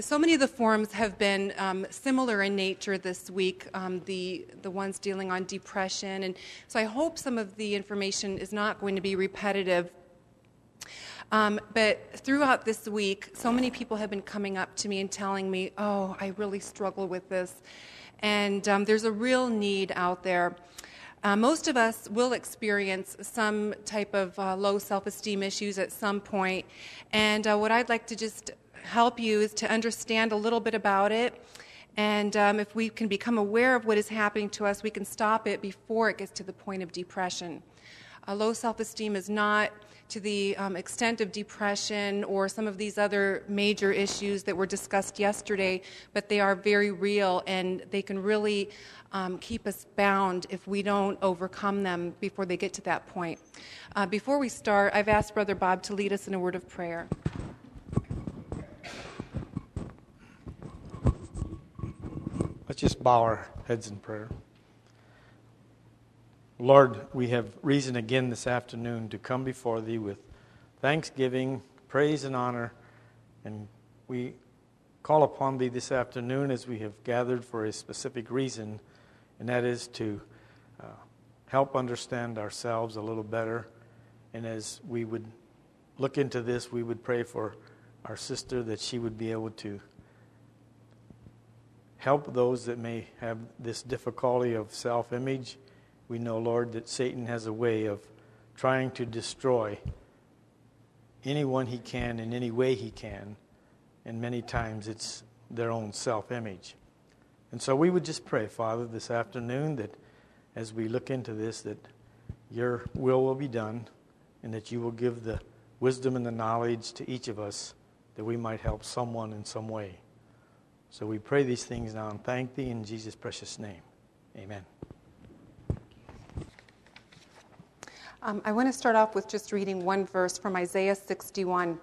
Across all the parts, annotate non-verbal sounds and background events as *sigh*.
so many of the forums have been um, similar in nature this week, um, the, the ones dealing on depression. And so I hope some of the information is not going to be repetitive. Um, but throughout this week, so many people have been coming up to me and telling me, oh, I really struggle with this. And um, there's a real need out there. Uh, most of us will experience some type of uh, low self esteem issues at some point. And uh, what I'd like to just help you is to understand a little bit about it. And um, if we can become aware of what is happening to us, we can stop it before it gets to the point of depression. low self esteem is not to the um, extent of depression or some of these other major issues that were discussed yesterday, but they are very real and they can really um, keep us bound if we don't overcome them before they get to that point. Uh, before we start, I've asked Brother Bob to lead us in a word of prayer. Let's just bow our heads in prayer. Lord, we have reason again this afternoon to come before Thee with thanksgiving, praise, and honor. And we call upon Thee this afternoon as we have gathered for a specific reason and that is to uh, help understand ourselves a little better. And as we would look into this, we would pray for our sister that she would be able to help those that may have this difficulty of self image. We know, Lord, that Satan has a way of trying to destroy anyone he can in any way he can, and many times it's their own self image. And so we would just pray, Father, this afternoon that as we look into this, that your will will be done and that you will give the wisdom and the knowledge to each of us that we might help someone in some way. So we pray these things now and thank thee in Jesus' precious name. Amen. Um, I want to start off with just reading one verse from Isaiah 61.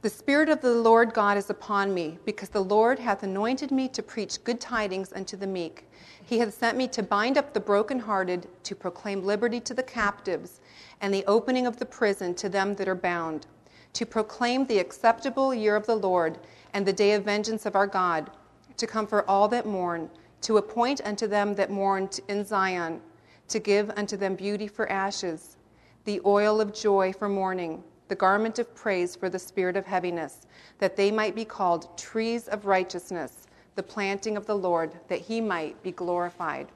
The Spirit of the Lord God is upon me, because the Lord hath anointed me to preach good tidings unto the meek. He hath sent me to bind up the brokenhearted, to proclaim liberty to the captives, and the opening of the prison to them that are bound, to proclaim the acceptable year of the Lord, and the day of vengeance of our God, to comfort all that mourn, to appoint unto them that mourn in Zion, to give unto them beauty for ashes, the oil of joy for mourning the garment of praise for the spirit of heaviness, that they might be called trees of righteousness, the planting of the Lord, that he might be glorified.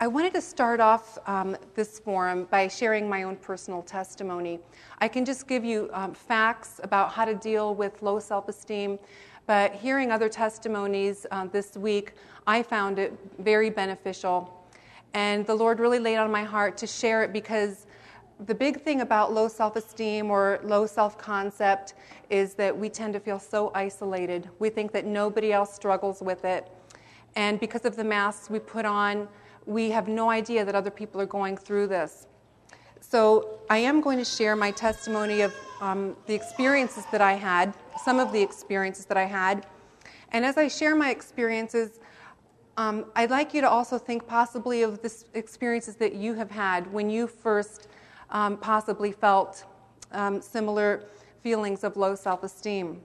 I wanted to start off um, this forum by sharing my own personal testimony. I can just give you um, facts about how to deal with low self esteem, but hearing other testimonies uh, this week, I found it very beneficial. And the Lord really laid on my heart to share it because the big thing about low self esteem or low self concept is that we tend to feel so isolated. We think that nobody else struggles with it. And because of the masks we put on, we have no idea that other people are going through this. So, I am going to share my testimony of um, the experiences that I had, some of the experiences that I had. And as I share my experiences, um, I'd like you to also think possibly of the experiences that you have had when you first um, possibly felt um, similar feelings of low self esteem.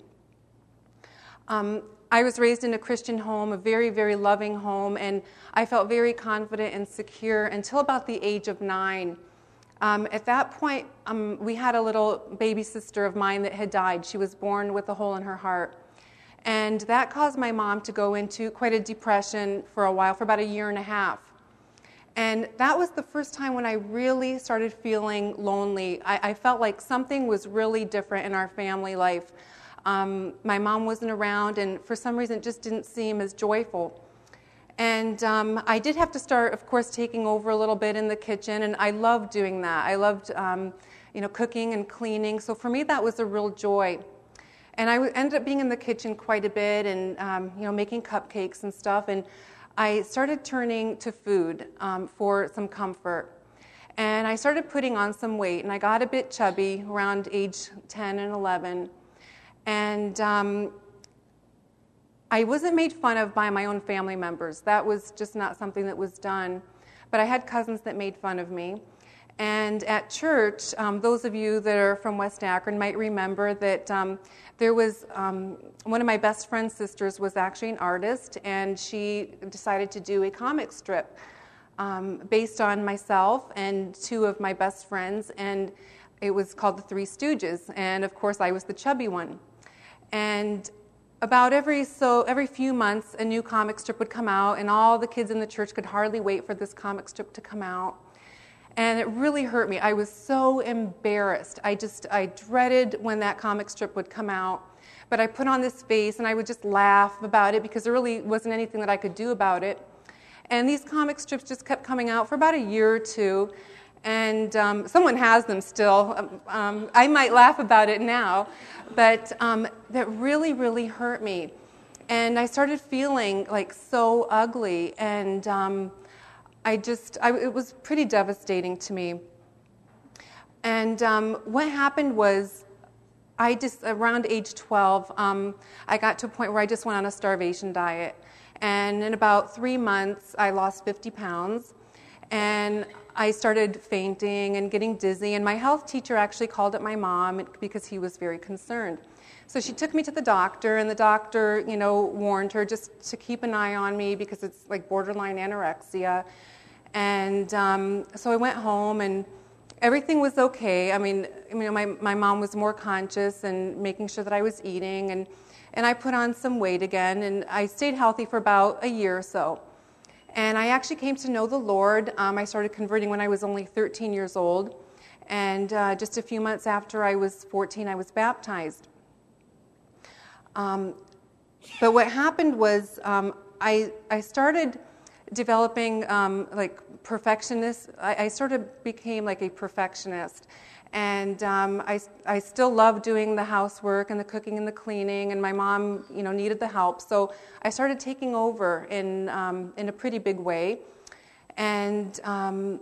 I was raised in a Christian home, a very, very loving home, and I felt very confident and secure until about the age of nine. Um, at that point, um, we had a little baby sister of mine that had died. She was born with a hole in her heart. And that caused my mom to go into quite a depression for a while, for about a year and a half. And that was the first time when I really started feeling lonely. I, I felt like something was really different in our family life. Um, my mom wasn't around, and for some reason, it just didn't seem as joyful. And um, I did have to start, of course, taking over a little bit in the kitchen, and I loved doing that. I loved, um, you know, cooking and cleaning. So for me, that was a real joy. And I ended up being in the kitchen quite a bit, and um, you know, making cupcakes and stuff. And I started turning to food um, for some comfort. And I started putting on some weight, and I got a bit chubby around age 10 and 11. And um, I wasn't made fun of by my own family members. That was just not something that was done. But I had cousins that made fun of me. And at church, um, those of you that are from West Akron might remember that um, there was um, one of my best friend's sisters was actually an artist, and she decided to do a comic strip um, based on myself and two of my best friends, and it was called The Three Stooges. And of course, I was the chubby one. And about every so every few months, a new comic strip would come out, and all the kids in the church could hardly wait for this comic strip to come out and it really hurt me. I was so embarrassed. I just I dreaded when that comic strip would come out. But I put on this face and I would just laugh about it because there really wasn't anything that I could do about it. And these comic strips just kept coming out for about a year or two. And um, someone has them still. Um, um I might laugh about it now, but um, that really, really hurt me. And I started feeling like so ugly and um, I just, I, it was pretty devastating to me. And um, what happened was, I just, around age 12, um, I got to a point where I just went on a starvation diet. And in about three months, I lost 50 pounds. And I started fainting and getting dizzy. And my health teacher actually called up my mom because he was very concerned. So she took me to the doctor, and the doctor, you know, warned her just to keep an eye on me because it's like borderline anorexia. And um, so I went home, and everything was okay. I mean, you know, my, my mom was more conscious and making sure that I was eating, and, and I put on some weight again, and I stayed healthy for about a year or so. And I actually came to know the Lord. Um, I started converting when I was only 13 years old. And uh, just a few months after I was 14, I was baptized. Um, but what happened was um, I, I started developing um, like perfectionist. I, I, sort of became like a perfectionist. And um, I, I still love doing the housework and the cooking and the cleaning, and my mom, you know, needed the help. So I started taking over in, um, in a pretty big way. And um,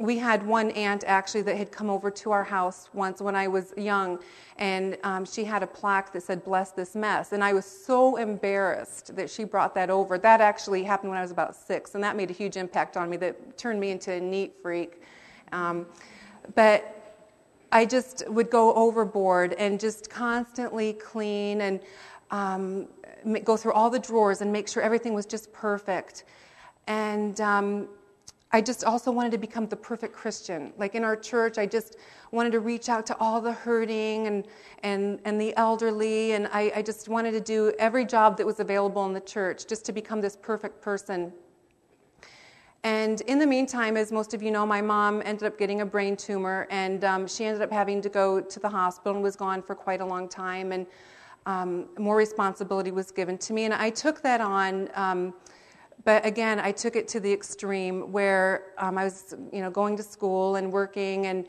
we had one aunt actually that had come over to our house once when I was young, and um, she had a plaque that said, Bless this mess. And I was so embarrassed that she brought that over. That actually happened when I was about six, and that made a huge impact on me that turned me into a neat freak. Um, but I just would go overboard and just constantly clean and um, go through all the drawers and make sure everything was just perfect. And um, I just also wanted to become the perfect Christian. Like in our church, I just wanted to reach out to all the hurting and, and, and the elderly, and I, I just wanted to do every job that was available in the church just to become this perfect person. And in the meantime, as most of you know, my mom ended up getting a brain tumor, and um, she ended up having to go to the hospital and was gone for quite a long time. And um, more responsibility was given to me, and I took that on. Um, but again, I took it to the extreme where um, I was, you know, going to school and working and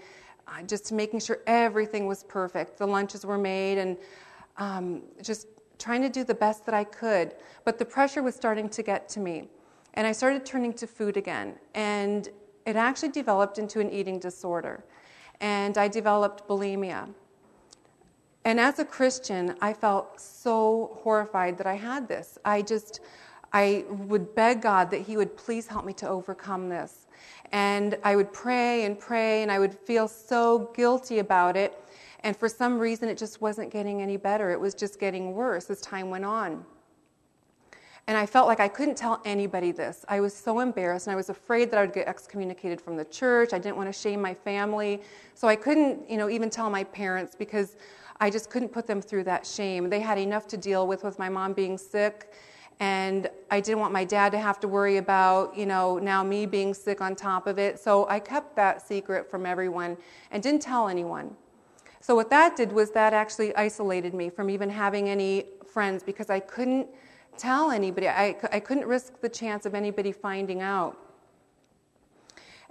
uh, just making sure everything was perfect. The lunches were made and um, just trying to do the best that I could. But the pressure was starting to get to me, and I started turning to food again. And it actually developed into an eating disorder, and I developed bulimia. And as a Christian, I felt so horrified that I had this. I just I would beg God that He would please help me to overcome this. And I would pray and pray, and I would feel so guilty about it. And for some reason, it just wasn't getting any better. It was just getting worse as time went on. And I felt like I couldn't tell anybody this. I was so embarrassed, and I was afraid that I would get excommunicated from the church. I didn't want to shame my family. So I couldn't, you know, even tell my parents because I just couldn't put them through that shame. They had enough to deal with with my mom being sick and I didn't want my dad to have to worry about, you know, now me being sick on top of it. So I kept that secret from everyone and didn't tell anyone. So what that did was that actually isolated me from even having any friends because I couldn't tell anybody. I, I couldn't risk the chance of anybody finding out.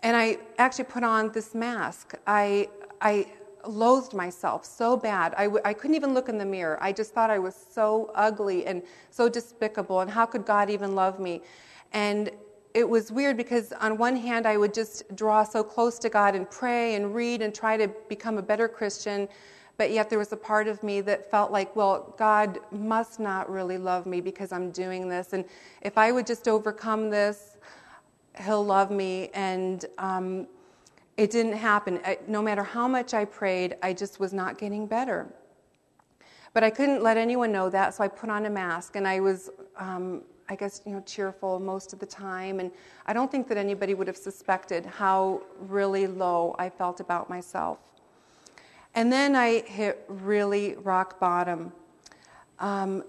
And I actually put on this mask. I, I loathed myself so bad. I w- I couldn't even look in the mirror. I just thought I was so ugly and so despicable, and how could God even love me? And it was weird because, on one hand, I would just draw so close to God and pray and read and try to become a better Christian. But yet, there was a part of me that felt like, well, God must not really love me because I'm doing this. And if I would just overcome this, He'll love me. And um, it didn't happen. I, no matter how much I prayed, I just was not getting better. But I couldn't let anyone know that, so I put on a mask and I was, um, I guess, you know, cheerful most of the time. And I don't think that anybody would have suspected how really low I felt about myself. And then I hit really rock bottom. Um,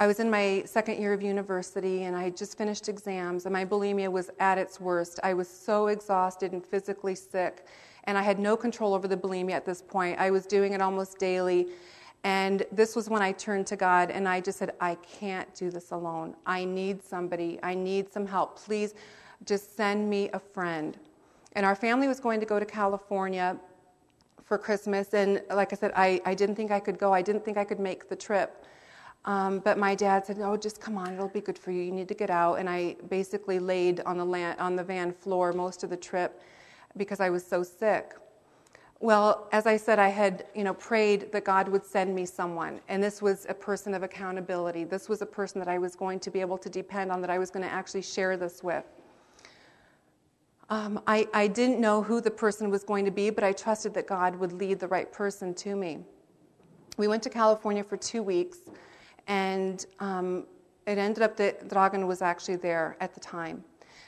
I was in my second year of university and I had just finished exams, and my bulimia was at its worst. I was so exhausted and physically sick, and I had no control over the bulimia at this point. I was doing it almost daily. And this was when I turned to God and I just said, I can't do this alone. I need somebody. I need some help. Please just send me a friend. And our family was going to go to California for Christmas. And like I said, I, I didn't think I could go. I didn't think I could make the trip. Um, but my dad said, "Oh, just come on. It'll be good for you. You need to get out." And I basically laid on the land, on the van floor most of the trip because I was so sick. Well, as I said, I had you know prayed that God would send me someone, and this was a person of accountability. This was a person that I was going to be able to depend on, that I was going to actually share this with. Um, I, I didn't know who the person was going to be, but I trusted that God would lead the right person to me. We went to California for two weeks. And um, it ended up that Dragan was actually there at the time.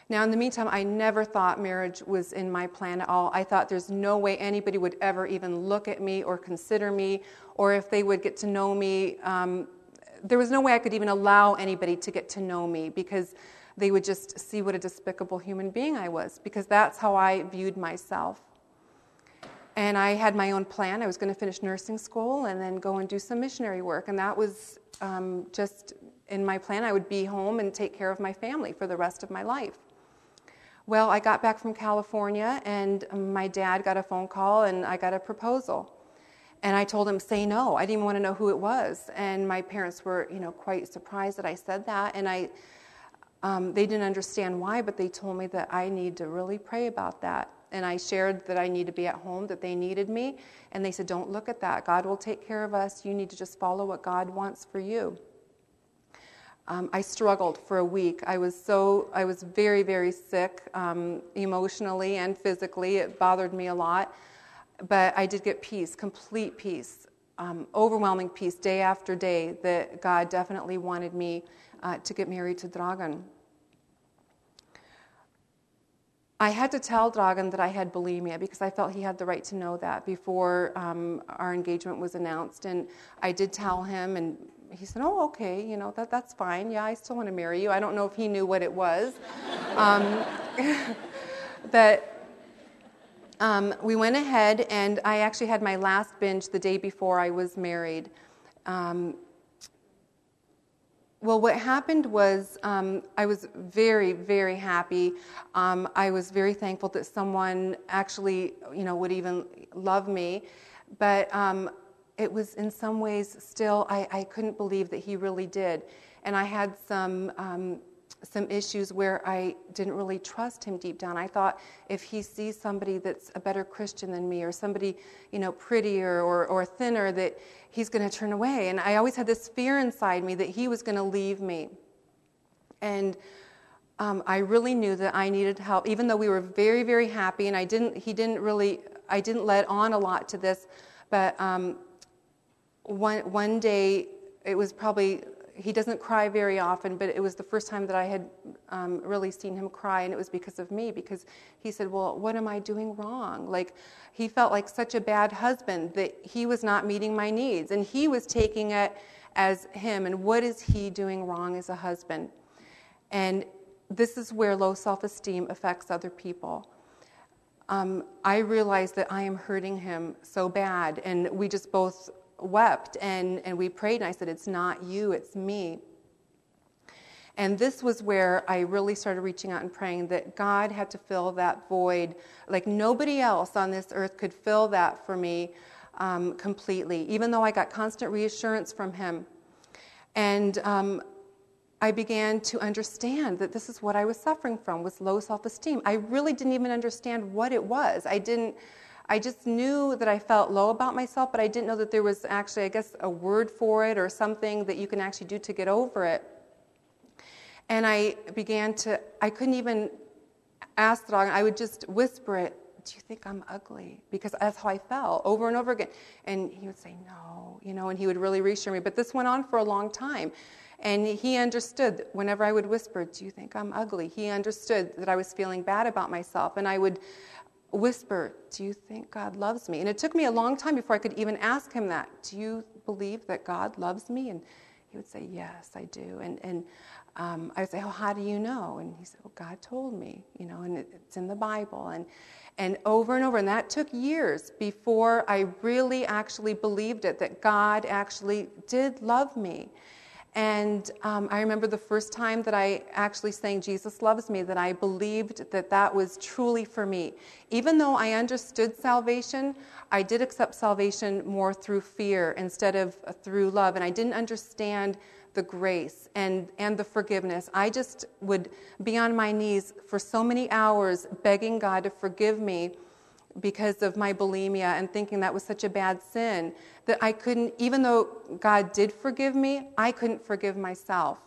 Now, in the meantime, I never thought marriage was in my plan at all. I thought there's no way anybody would ever even look at me or consider me, or if they would get to know me, um, there was no way I could even allow anybody to get to know me because they would just see what a despicable human being I was, because that's how I viewed myself. And I had my own plan. I was going to finish nursing school and then go and do some missionary work. And that was um, just in my plan. I would be home and take care of my family for the rest of my life. Well, I got back from California and my dad got a phone call and I got a proposal. And I told him, say no. I didn't even want to know who it was. And my parents were, you know, quite surprised that I said that. And I, um, they didn't understand why, but they told me that I need to really pray about that and I shared that I need to be at home, that they needed me. And they said, Don't look at that. God will take care of us. You need to just follow what God wants for you. Um, I struggled for a week. I was so, I was very, very sick um, emotionally and physically. It bothered me a lot. But I did get peace, complete peace, um, overwhelming peace day after day that God definitely wanted me uh, to get married to Dragan. I had to tell Dragan that I had bulimia because I felt he had the right to know that before um, our engagement was announced. And I did tell him, and he said, "Oh, okay, you know that that's fine. Yeah, I still want to marry you." I don't know if he knew what it was, um, *laughs* but um, we went ahead, and I actually had my last binge the day before I was married. Um, well, what happened was um, I was very, very happy. Um, I was very thankful that someone actually, you know, would even love me. But um, it was in some ways still, I, I, couldn't believe that he really did. And I had some um, some issues where I didn't really trust him deep down. I thought if he sees somebody that's a better Christian than me or somebody, you know, prettier or, or thinner, that he's going to turn away. And I always had this fear inside me that he was going to leave me. And um, I really knew that I needed help, even though we were very, very happy. And I didn't, he didn't really, I didn't let on a lot to this. But um, one, one day, it was probably he doesn't cry very often, but it was the first time that I had um, really seen him cry, and it was because of me. Because he said, "Well, what am I doing wrong?" Like he felt like such a bad husband that he was not meeting my needs, and he was taking it as him. And what is he doing wrong as a husband? And this is where low self-esteem affects other people. Um, I realized that I am hurting him so bad, and we just both wept and, and we prayed, and I said, It's not you, it's me. And this was where I really started reaching out and praying that God had to fill that void. Like nobody else on this earth could fill that for me um, completely, even though I got constant reassurance from Him. And um, I began to understand that this is what I was suffering from was low self-esteem. I really didn't even understand what it was. I didn't I just knew that I felt low about myself, but I didn't know that there was actually, I guess, a word for it or something that you can actually do to get over it. And I began to, I couldn't even ask the dog, I would just whisper it Do you think I'm ugly? Because that's how I felt over and over again. And he would say, No, you know, and he would really reassure me. But this went on for a long time. And he understood whenever I would whisper, Do you think I'm ugly? He understood that I was feeling bad about myself. And I would whisper, Do you think God loves me? And it took me a long time before I could even ask him that. Do you believe that God loves me? And he would say, Yes, I do. And, and um, I would say, Oh, how do you know? And he said, Well, God told me, you know, and it's in the Bible. And, and over and over. And that took years before I really actually believed it that God actually did love me. And um, I remember the first time that I actually sang Jesus Loves Me, that I believed that that was truly for me. Even though I understood salvation, I did accept salvation more through fear instead of through love. And I didn't understand the grace and, and the forgiveness. I just would be on my knees for so many hours begging God to forgive me because of my bulimia and thinking that was such a bad sin that I couldn't, even though God did forgive me, I couldn't forgive myself.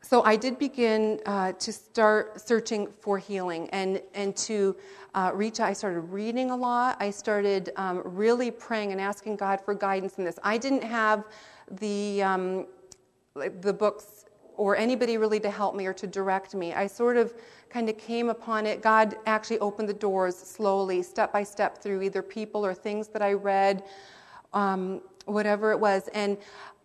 So I did begin uh, to start searching for healing and, and to uh, reach out. I started reading a lot. I started um, really praying and asking God for guidance in this. I didn't have the, um, the books or anybody really to help me or to direct me. I sort of kind of came upon it. God actually opened the doors slowly, step by step, through either people or things that I read, um, whatever it was. And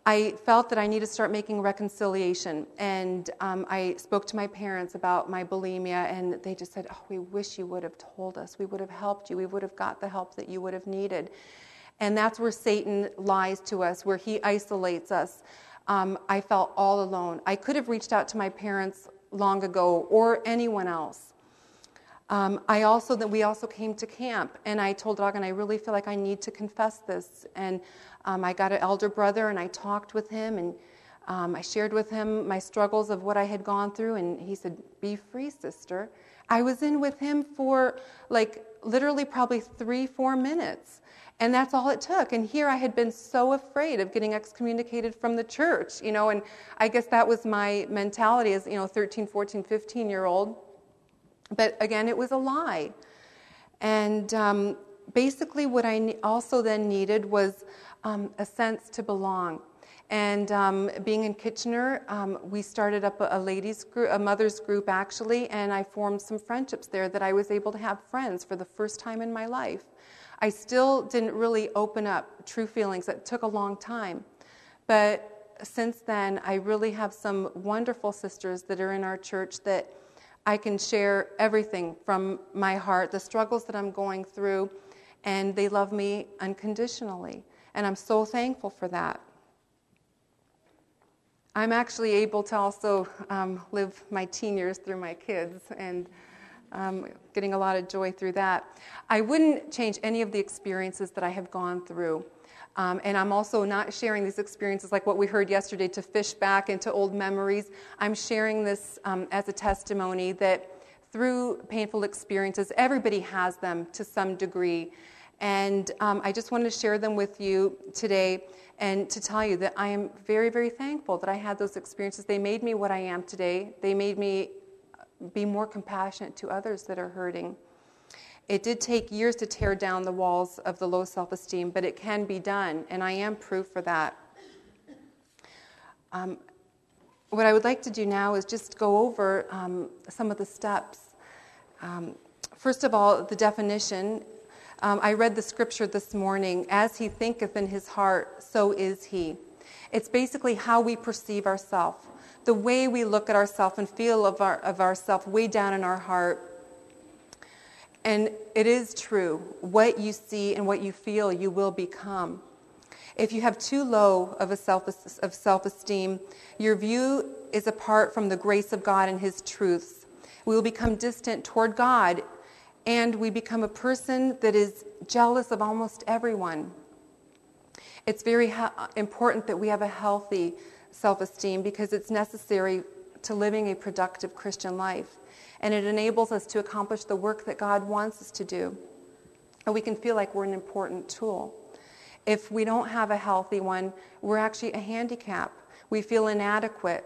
I felt that I needed to start making reconciliation. And um, I spoke to my parents about my bulimia, and they just said, Oh, we wish you would have told us. We would have helped you. We would have got the help that you would have needed. And that's where Satan lies to us, where he isolates us. Um, I felt all alone. I could have reached out to my parents long ago or anyone else. Um, I also that we also came to camp, and I told Dragan I really feel like I need to confess this. And um, I got an elder brother, and I talked with him, and um, I shared with him my struggles of what I had gone through, and he said, "Be free, sister." I was in with him for like literally probably three, four minutes. And that's all it took. And here I had been so afraid of getting excommunicated from the church, you know, and I guess that was my mentality as, you know, 13, 14, 15 year old. But again, it was a lie. And um, basically, what I also then needed was um, a sense to belong. And um, being in Kitchener, um, we started up a, a, ladies group, a mothers group actually, and I formed some friendships there that I was able to have friends for the first time in my life. I still didn't really open up true feelings. It took a long time. But since then, I really have some wonderful sisters that are in our church that I can share everything from my heart, the struggles that I'm going through, and they love me unconditionally. And I'm so thankful for that. I'm actually able to also um, live my teen years through my kids, and um, getting a lot of joy through that. I wouldn't change any of the experiences that I have gone through. Um, and I'm also not sharing these experiences like what we heard yesterday to fish back into old memories. I'm sharing this um, as a testimony that through painful experiences, everybody has them to some degree. And um, I just wanted to share them with you today and to tell you that I am very, very thankful that I had those experiences. They made me what I am today. They made me be more compassionate to others that are hurting. It did take years to tear down the walls of the low self esteem, but it can be done, and I am proof for that. Um, what I would like to do now is just go over um, some of the steps. Um, first of all, the definition. Um, I read the scripture this morning as he thinketh in his heart, so is he. It's basically how we perceive ourselves the way we look at ourselves and feel of, our, of ourselves way down in our heart. And it is true. What you see and what you feel, you will become. If you have too low of a self of self-esteem, your view is apart from the grace of God and His truths. We will become distant toward God, and we become a person that is jealous of almost everyone. It's very important that we have a healthy self esteem because it's necessary to living a productive Christian life. And it enables us to accomplish the work that God wants us to do. And we can feel like we're an important tool. If we don't have a healthy one, we're actually a handicap. We feel inadequate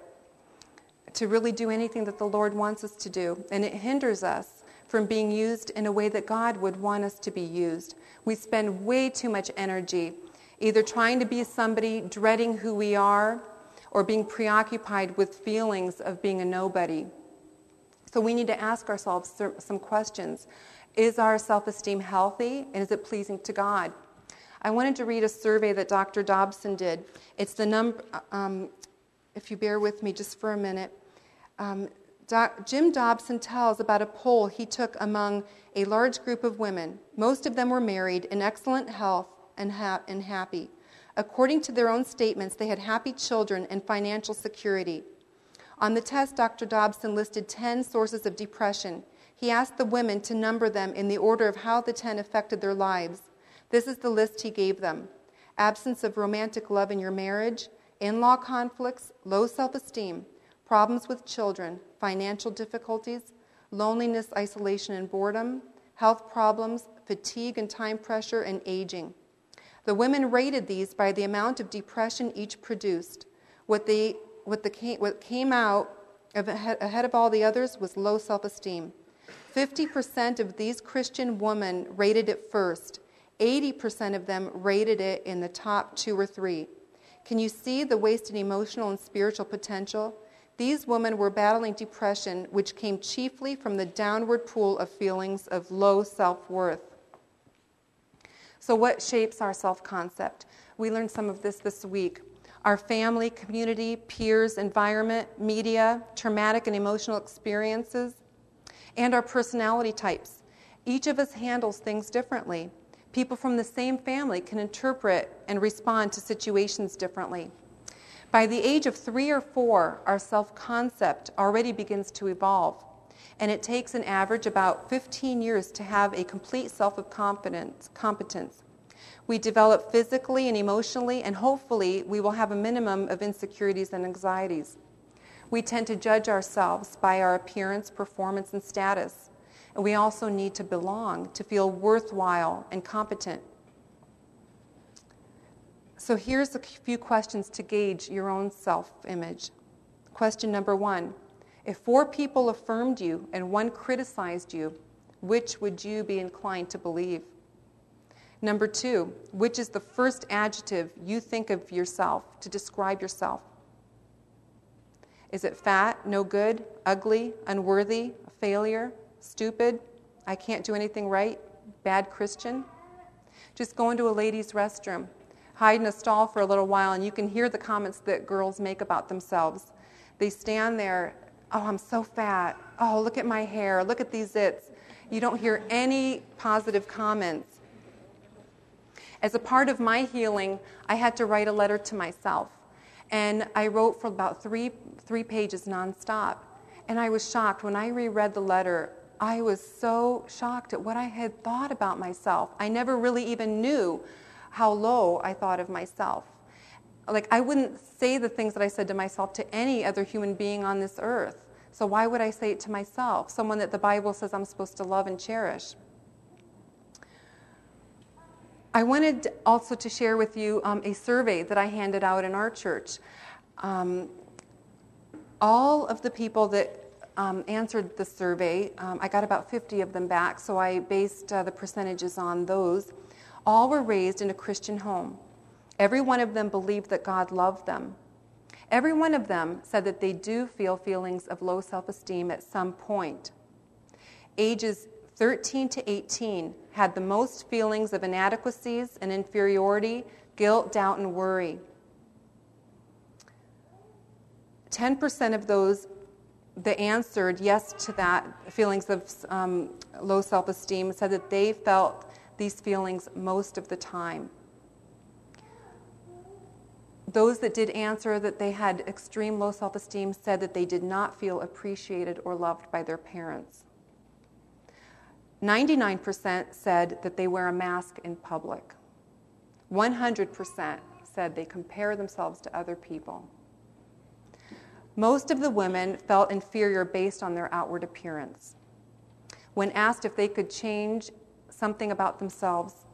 to really do anything that the Lord wants us to do. And it hinders us from being used in a way that God would want us to be used. We spend way too much energy either trying to be somebody, dreading who we are, or being preoccupied with feelings of being a nobody. So we need to ask ourselves some questions. Is our self esteem healthy and is it pleasing to God? I wanted to read a survey that Dr. Dobson did. It's the number, um, if you bear with me just for a minute. Um, Doc, Jim Dobson tells about a poll he took among a large group of women. Most of them were married, in excellent health, and, ha- and happy. According to their own statements, they had happy children and financial security. On the test, Dr. Dobson listed 10 sources of depression. He asked the women to number them in the order of how the 10 affected their lives. This is the list he gave them absence of romantic love in your marriage, in law conflicts, low self esteem, problems with children, financial difficulties, loneliness, isolation, and boredom, health problems, fatigue and time pressure, and aging. The women rated these by the amount of depression each produced. What, they, what, the, what came out of ahead of all the others was low self esteem. 50% of these Christian women rated it first. 80% of them rated it in the top two or three. Can you see the wasted emotional and spiritual potential? These women were battling depression, which came chiefly from the downward pool of feelings of low self worth. So, what shapes our self concept? We learned some of this this week. Our family, community, peers, environment, media, traumatic and emotional experiences, and our personality types. Each of us handles things differently. People from the same family can interpret and respond to situations differently. By the age of three or four, our self concept already begins to evolve and it takes an average about 15 years to have a complete self of competence. We develop physically and emotionally, and hopefully, we will have a minimum of insecurities and anxieties. We tend to judge ourselves by our appearance, performance, and status. And we also need to belong, to feel worthwhile and competent. So here's a few questions to gauge your own self image. Question number one if four people affirmed you and one criticized you, which would you be inclined to believe? Number two, which is the first adjective you think of yourself to describe yourself? Is it fat, no good, ugly, unworthy, a failure, stupid, I can't do anything right, bad Christian? Just go into a ladies' restroom, hide in a stall for a little while, and you can hear the comments that girls make about themselves. They stand there Oh, I'm so fat. Oh, look at my hair. Look at these zits. You don't hear any positive comments. As a part of my healing, I had to write a letter to myself. And I wrote for about three, three pages nonstop. And I was shocked. When I reread the letter, I was so shocked at what I had thought about myself. I never really even knew how low I thought of myself like I wouldn't say the things that I said to myself to any other human being on this earth. So why would I say it to myself, someone that the Bible says I'm supposed to love and cherish? I wanted also to share with you um, a survey that I handed out in our church. Um, all of the people that um, answered the survey, um, I got about 50 of them back, so I based uh, the percentages on those. All were raised in a Christian home. Every one of them believed that God loved them. Every one of them said that they do feel feelings of low self esteem at some point. Ages 13 to 18 had the most feelings of inadequacies and inferiority, guilt, doubt, and worry. 10% of those that answered yes to that feelings of um, low self esteem said that they felt these feelings most of the time those that did answer that they had extreme low self esteem said that they did not feel appreciated or loved by their parents. 99% said that they wear a mask in public. 100% said they compare themselves to other people. Most of the women felt inferior based on their outward appearance. When asked if they could change something about themselves,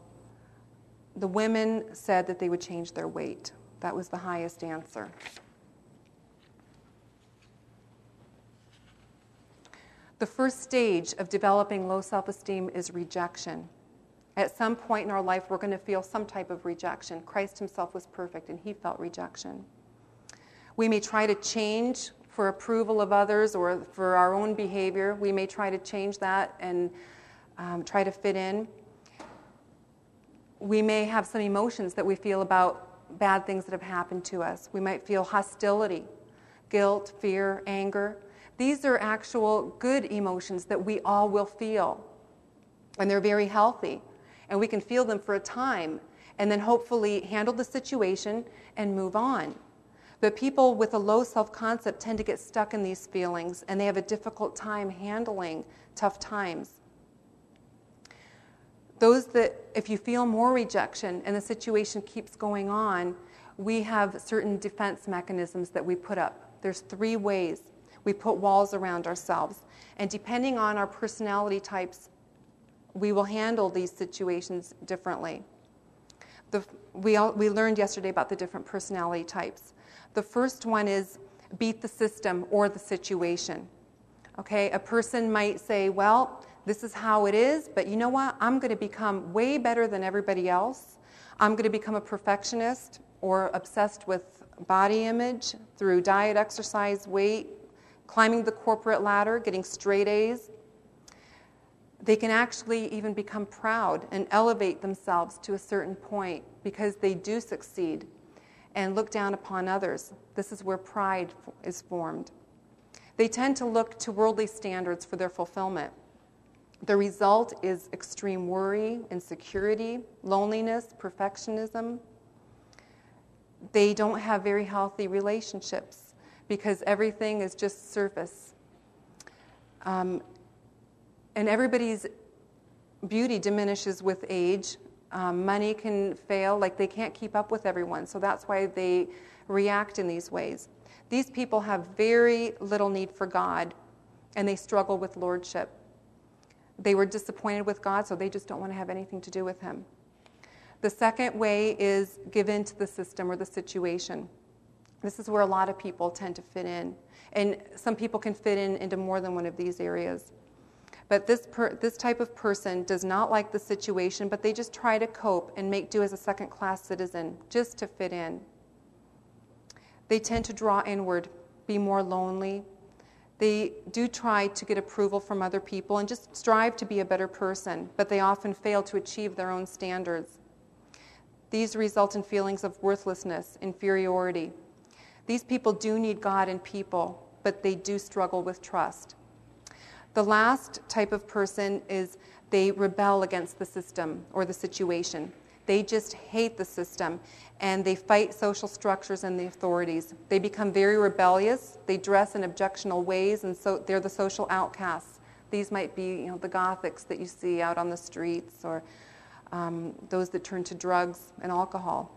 the women said that they would change their weight. That was the highest answer. The first stage of developing low self esteem is rejection. At some point in our life, we're going to feel some type of rejection. Christ himself was perfect and he felt rejection. We may try to change for approval of others or for our own behavior. We may try to change that and um, try to fit in. We may have some emotions that we feel about bad things that have happened to us. We might feel hostility, guilt, fear, anger. These are actual good emotions that we all will feel. And they're very healthy. And we can feel them for a time and then hopefully handle the situation and move on. But people with a low self concept tend to get stuck in these feelings and they have a difficult time handling tough times. Those that, if you feel more rejection and the situation keeps going on, we have certain defense mechanisms that we put up. There's three ways we put walls around ourselves. And depending on our personality types, we will handle these situations differently. The, we, all, we learned yesterday about the different personality types. The first one is beat the system or the situation. Okay, a person might say, Well, this is how it is, but you know what? I'm going to become way better than everybody else. I'm going to become a perfectionist or obsessed with body image through diet, exercise, weight, climbing the corporate ladder, getting straight A's. They can actually even become proud and elevate themselves to a certain point because they do succeed and look down upon others. This is where pride is formed. They tend to look to worldly standards for their fulfillment. The result is extreme worry, insecurity, loneliness, perfectionism. They don't have very healthy relationships because everything is just surface. Um, and everybody's beauty diminishes with age. Um, money can fail, like they can't keep up with everyone, so that's why they react in these ways. These people have very little need for God, and they struggle with lordship. They were disappointed with God, so they just don't want to have anything to do with Him. The second way is give in to the system or the situation. This is where a lot of people tend to fit in. And some people can fit in into more than one of these areas. But this, per, this type of person does not like the situation, but they just try to cope and make do as a second class citizen just to fit in. They tend to draw inward, be more lonely. They do try to get approval from other people and just strive to be a better person, but they often fail to achieve their own standards. These result in feelings of worthlessness, inferiority, these people do need God and people, but they do struggle with trust. The last type of person is they rebel against the system or the situation. They just hate the system and they fight social structures and the authorities. They become very rebellious. They dress in objectionable ways, and so they're the social outcasts. These might be you know, the Gothics that you see out on the streets or um, those that turn to drugs and alcohol.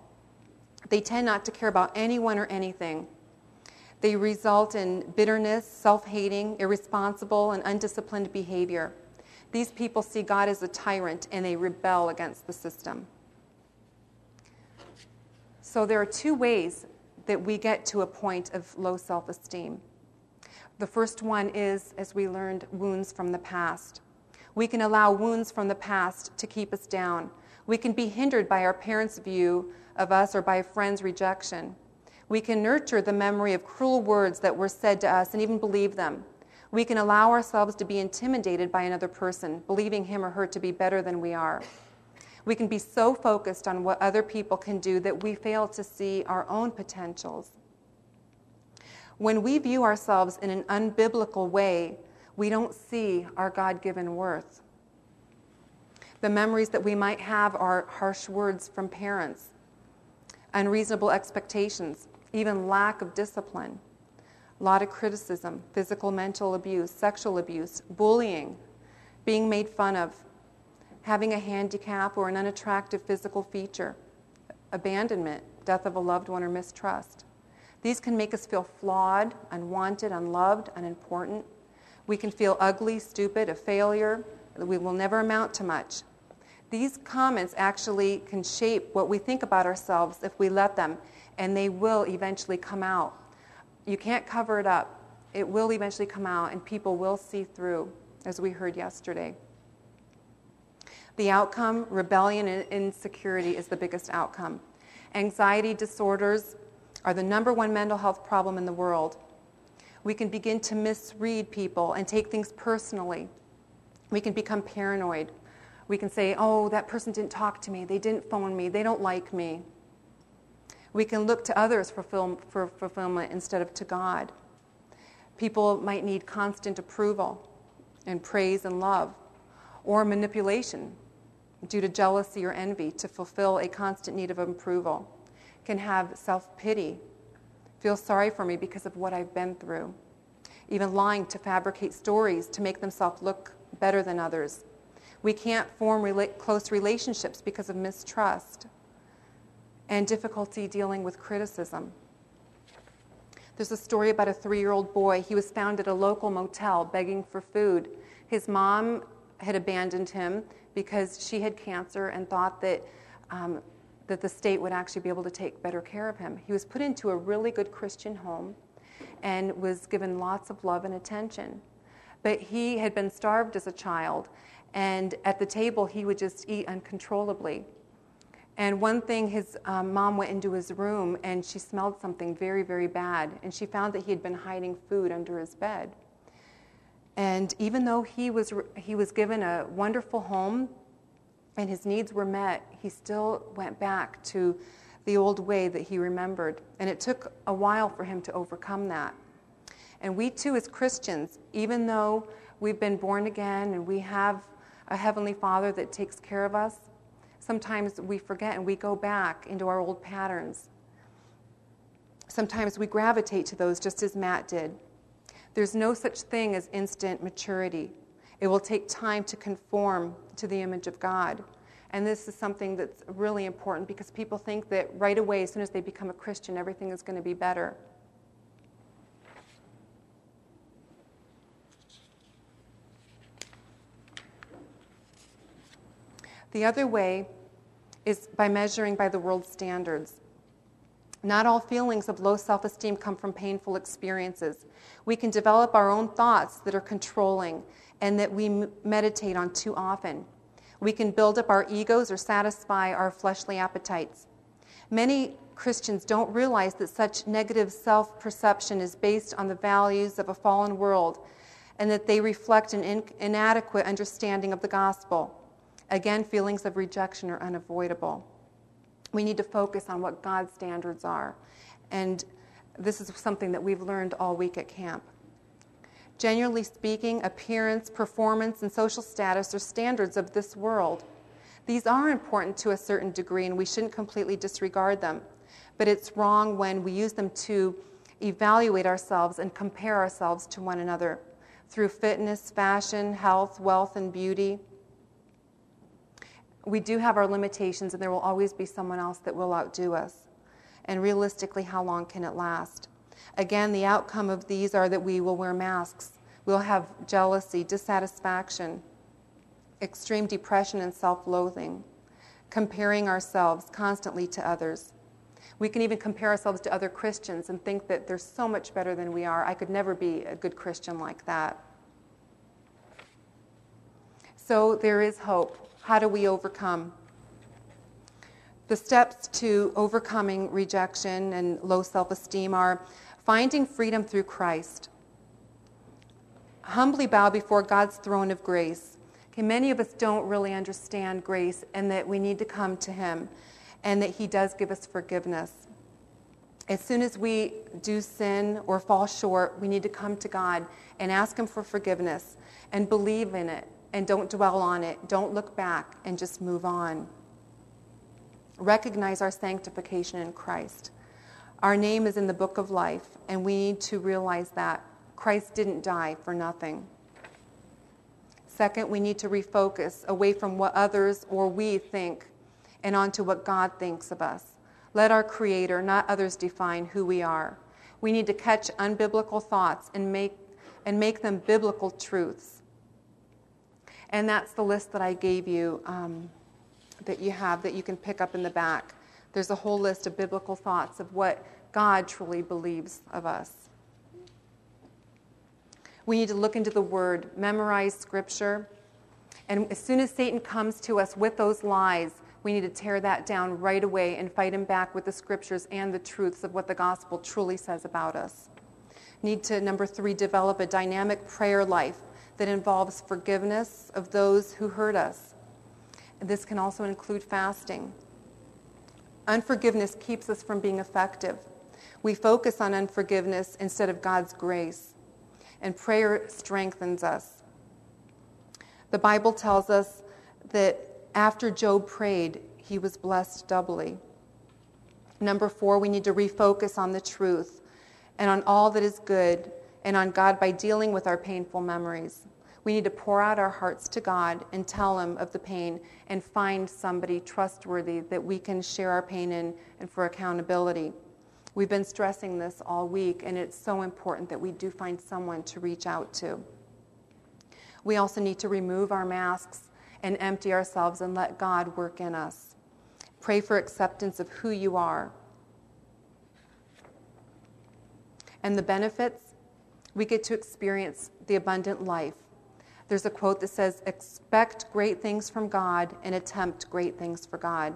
They tend not to care about anyone or anything. They result in bitterness, self hating, irresponsible, and undisciplined behavior. These people see God as a tyrant and they rebel against the system. So, there are two ways that we get to a point of low self esteem. The first one is, as we learned, wounds from the past. We can allow wounds from the past to keep us down. We can be hindered by our parents' view of us or by a friend's rejection. We can nurture the memory of cruel words that were said to us and even believe them. We can allow ourselves to be intimidated by another person, believing him or her to be better than we are. We can be so focused on what other people can do that we fail to see our own potentials. When we view ourselves in an unbiblical way, we don't see our God given worth. The memories that we might have are harsh words from parents, unreasonable expectations, even lack of discipline, a lot of criticism, physical, mental abuse, sexual abuse, bullying, being made fun of, having a handicap or an unattractive physical feature, abandonment, death of a loved one, or mistrust. These can make us feel flawed, unwanted, unloved, unimportant. We can feel ugly, stupid, a failure, we will never amount to much. These comments actually can shape what we think about ourselves if we let them, and they will eventually come out. You can't cover it up. it will eventually come out and people will see through, as we heard yesterday. The outcome, rebellion and insecurity, is the biggest outcome. Anxiety disorders are the number one mental health problem in the world. We can begin to misread people and take things personally. We can become paranoid. We can say, oh, that person didn't talk to me, they didn't phone me, they don't like me. We can look to others for, for fulfillment instead of to God. People might need constant approval and praise and love, or manipulation due to jealousy or envy to fulfill a constant need of approval. Can have self pity, feel sorry for me because of what I've been through, even lying to fabricate stories to make themselves look better than others. We can't form rela- close relationships because of mistrust and difficulty dealing with criticism. There's a story about a three year old boy. He was found at a local motel begging for food. His mom had abandoned him because she had cancer and thought that, um, that the state would actually be able to take better care of him. He was put into a really good Christian home and was given lots of love and attention. But he had been starved as a child, and at the table, he would just eat uncontrollably. And one thing, his um, mom went into his room and she smelled something very, very bad. And she found that he had been hiding food under his bed. And even though he was, he was given a wonderful home and his needs were met, he still went back to the old way that he remembered. And it took a while for him to overcome that. And we too, as Christians, even though we've been born again and we have a Heavenly Father that takes care of us, sometimes we forget and we go back into our old patterns. Sometimes we gravitate to those just as Matt did. There's no such thing as instant maturity. It will take time to conform to the image of God. And this is something that's really important because people think that right away, as soon as they become a Christian, everything is going to be better. The other way is by measuring by the world's standards. Not all feelings of low self esteem come from painful experiences. We can develop our own thoughts that are controlling and that we meditate on too often. We can build up our egos or satisfy our fleshly appetites. Many Christians don't realize that such negative self perception is based on the values of a fallen world and that they reflect an in- inadequate understanding of the gospel. Again, feelings of rejection are unavoidable. We need to focus on what God's standards are. And this is something that we've learned all week at camp. Generally speaking, appearance, performance, and social status are standards of this world. These are important to a certain degree, and we shouldn't completely disregard them. But it's wrong when we use them to evaluate ourselves and compare ourselves to one another through fitness, fashion, health, wealth, and beauty we do have our limitations, and there will always be someone else that will outdo us. And realistically, how long can it last? Again, the outcome of these are that we will wear masks, we'll have jealousy, dissatisfaction, extreme depression, and self loathing, comparing ourselves constantly to others. We can even compare ourselves to other Christians and think that they're so much better than we are. I could never be a good Christian like that. So there is hope. How do we overcome? The steps to overcoming rejection and low self esteem are finding freedom through Christ. Humbly bow before God's throne of grace. Okay, many of us don't really understand grace and that we need to come to Him and that He does give us forgiveness. As soon as we do sin or fall short, we need to come to God and ask Him for forgiveness and believe in it and don't dwell on it. Don't look back and just move on. Recognize our sanctification in Christ. Our name is in the book of life, and we need to realize that Christ didn't die for nothing. Second, we need to refocus away from what others or we think and onto what God thinks of us. Let our Creator, not others, define who we are. We need to catch unbiblical thoughts and make, and make them biblical truths. And that's the list that I gave you um, that you have that you can pick up in the back. There's a whole list of biblical thoughts of what God truly believes of us. We need to look into the Word, memorize Scripture. And as soon as Satan comes to us with those lies, we need to tear that down right away and fight him back with the Scriptures and the truths of what the gospel truly says about us. Need to, number three, develop a dynamic prayer life that involves forgiveness of those who hurt us. And this can also include fasting. Unforgiveness keeps us from being effective. We focus on unforgiveness instead of God's grace, and prayer strengthens us. The Bible tells us that after Job prayed, he was blessed doubly. Number four, we need to refocus on the truth and on all that is good and on God by dealing with our painful memories. We need to pour out our hearts to God and tell Him of the pain and find somebody trustworthy that we can share our pain in and for accountability. We've been stressing this all week, and it's so important that we do find someone to reach out to. We also need to remove our masks and empty ourselves and let God work in us. Pray for acceptance of who you are. And the benefits, we get to experience the abundant life. There's a quote that says, Expect great things from God and attempt great things for God.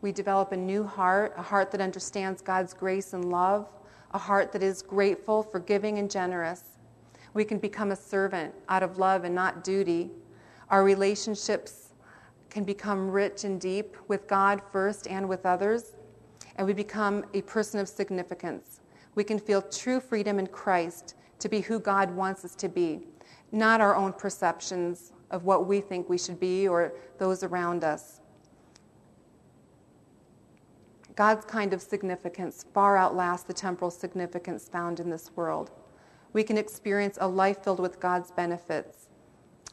We develop a new heart, a heart that understands God's grace and love, a heart that is grateful, forgiving, and generous. We can become a servant out of love and not duty. Our relationships can become rich and deep with God first and with others, and we become a person of significance. We can feel true freedom in Christ to be who God wants us to be, not our own perceptions of what we think we should be or those around us. God's kind of significance far outlasts the temporal significance found in this world. We can experience a life filled with God's benefits.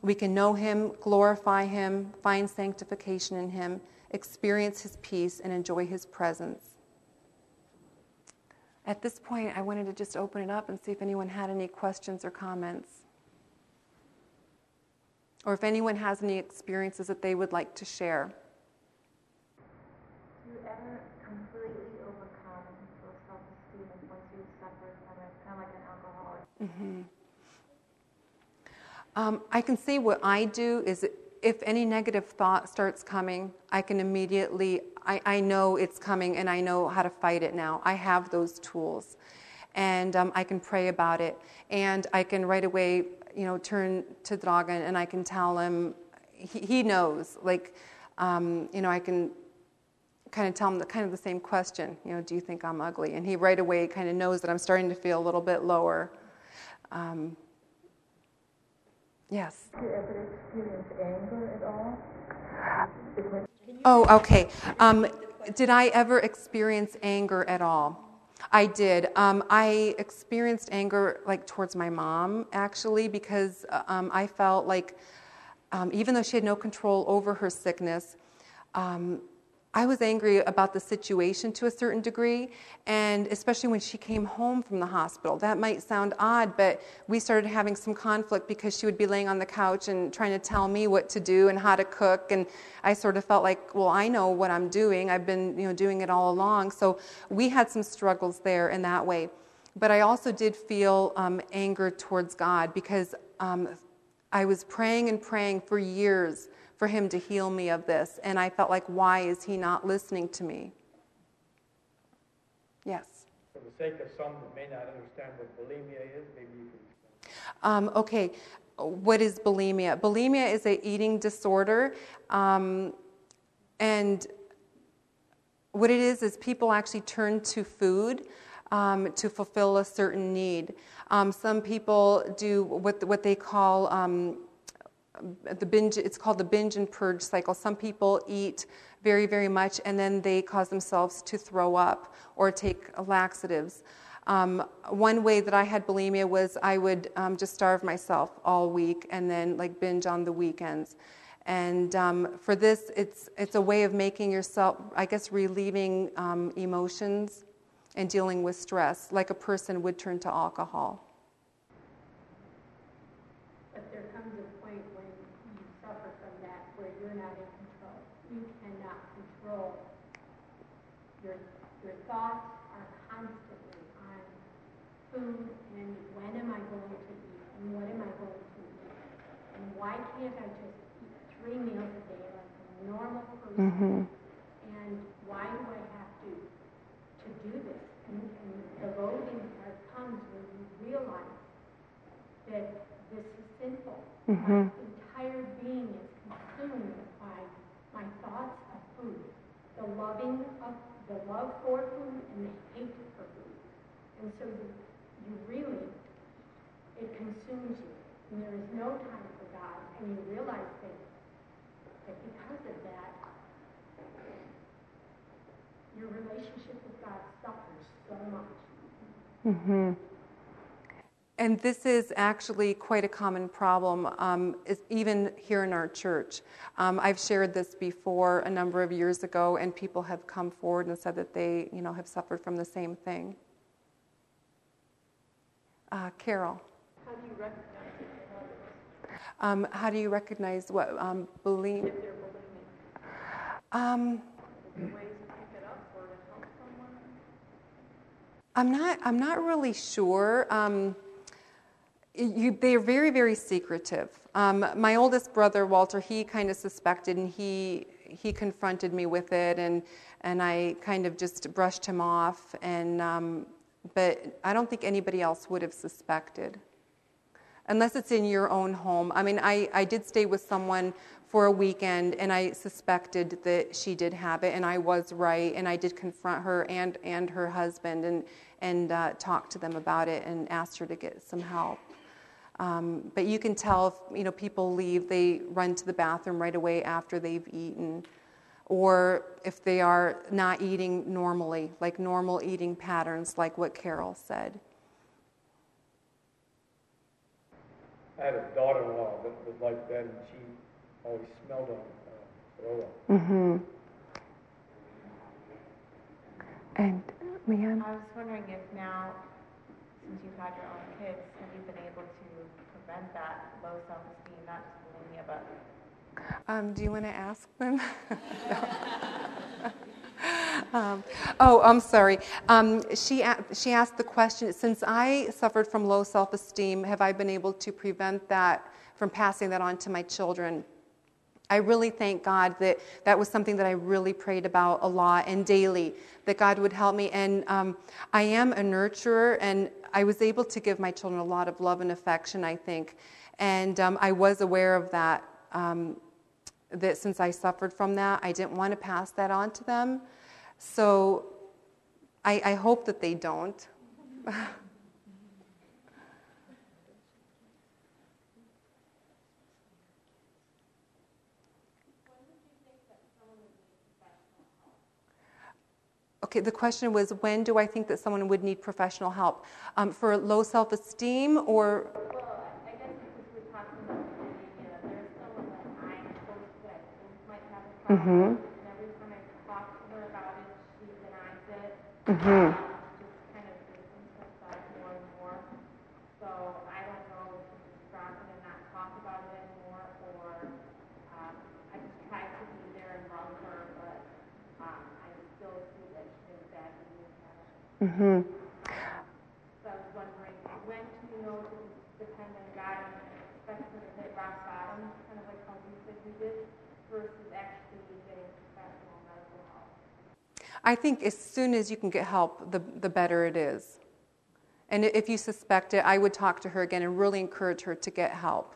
We can know Him, glorify Him, find sanctification in Him, experience His peace, and enjoy His presence. At this point, I wanted to just open it up and see if anyone had any questions or comments. Or if anyone has any experiences that they would like to share. Do you ever completely overcome low self-esteem once you've suffered from it, kind of like an alcoholic? Mm-hmm. Um, I can say what I do is if any negative thought starts coming, I can immediately, I, I know it's coming and I know how to fight it now. I have those tools. And um, I can pray about it. And I can right away, you know, turn to Dragan and I can tell him, he, he knows. Like, um, you know, I can kind of tell him the, kind of the same question, you know, do you think I'm ugly? And he right away kind of knows that I'm starting to feel a little bit lower. Um, Yes. Do you ever experience anger at all? Oh, okay. Um, did I ever experience anger at all? I did. Um, I experienced anger like towards my mom actually because um, I felt like um, even though she had no control over her sickness, um, I was angry about the situation to a certain degree, and especially when she came home from the hospital. That might sound odd, but we started having some conflict because she would be laying on the couch and trying to tell me what to do and how to cook, and I sort of felt like, well, I know what I'm doing. I've been, you know, doing it all along. So we had some struggles there in that way. But I also did feel um, anger towards God because um, I was praying and praying for years for him to heal me of this. And I felt like, why is he not listening to me? Yes. For the sake of some that may not understand what bulimia is, maybe you can. Um, okay, what is bulimia? Bulimia is a eating disorder, um, and what it is is people actually turn to food um, to fulfill a certain need. Um, some people do what what they call um, the binge it's called the binge and purge cycle. Some people eat very very much and then they cause themselves to throw up or take laxatives. Um, one way that i had bulimia was i would um, just starve myself all week and then like binge on the weekends. And um, for this it's it's a way of making yourself i guess relieving um, emotions and dealing with stress like a person would turn to alcohol But there comes a point when you suffer from that where you're not in control. You cannot control. Your, your thoughts are constantly on food and when am I going to eat And what am I going to eat? And why can't I just eat three meals a day like a normal person? Mm-hmm. And why do I have to to do this? And, and the loathing part comes when you realize that this is sinful. Mhm. My entire being is consumed by my thoughts of food, the loving of the love for food and the hate for food. And so you, you really, it consumes you. And there is no time for God. And you realize that, that because of that, your relationship with God suffers so much. Mm-hmm. And this is actually quite a common problem, um, is even here in our church. Um, I've shared this before a number of years ago, and people have come forward and said that they, you know, have suffered from the same thing. Uh, Carol, How do you recognize it in others um, how do you recognize what um, bulimia? if they're bulimic? Um, Is there ways to pick it up or to help someone? I'm not. I'm not really sure. Um, you, they are very, very secretive. Um, my oldest brother Walter, he kind of suspected, and he he confronted me with it, and and I kind of just brushed him off. And um, but I don't think anybody else would have suspected, unless it's in your own home. I mean, I I did stay with someone for a weekend, and I suspected that she did have it, and I was right, and I did confront her and and her husband, and and uh, talk to them about it, and asked her to get some help. Um, but you can tell if you know people leave, they run to the bathroom right away after they've eaten, or if they are not eating normally, like normal eating patterns, like what Carol said. I had a daughter-in-law that was like that, and she always smelled on uh, throw up. Mm-hmm. And Leanne. I was wondering if now, since you've had your own kids, have you been able to prevent that low self-esteem, not just bulimia, but Um, do you want to ask them? *laughs* um, oh, I'm sorry. Um, she, she asked the question Since I suffered from low self esteem, have I been able to prevent that from passing that on to my children? I really thank God that that was something that I really prayed about a lot and daily, that God would help me. And um, I am a nurturer, and I was able to give my children a lot of love and affection, I think. And um, I was aware of that, um, that since I suffered from that, I didn't want to pass that on to them. So I, I hope that they don't. *laughs* Okay, the question was when do I think that someone would need professional help? Um, for low self esteem or. Well, I guess because we're talking about bulimia, there's someone that I'm close with who might have a problem, and every time I talk to her about it, she denies it. Mhm. Um, Just kind of distancing herself more and more. So I don't know if she's just not gonna not talk about it anymore, or, um, I just try to be there and love her, but, um, I still see that she has bad eating habits. Mm-hmm. So I was wondering, when do you know to depend on God and expect to hit rock bottom, kind of like how you said you did, versus actually getting professional medical help? I think as soon as you can get help, the, the better it is. And if you suspect it, I would talk to her again and really encourage her to get help.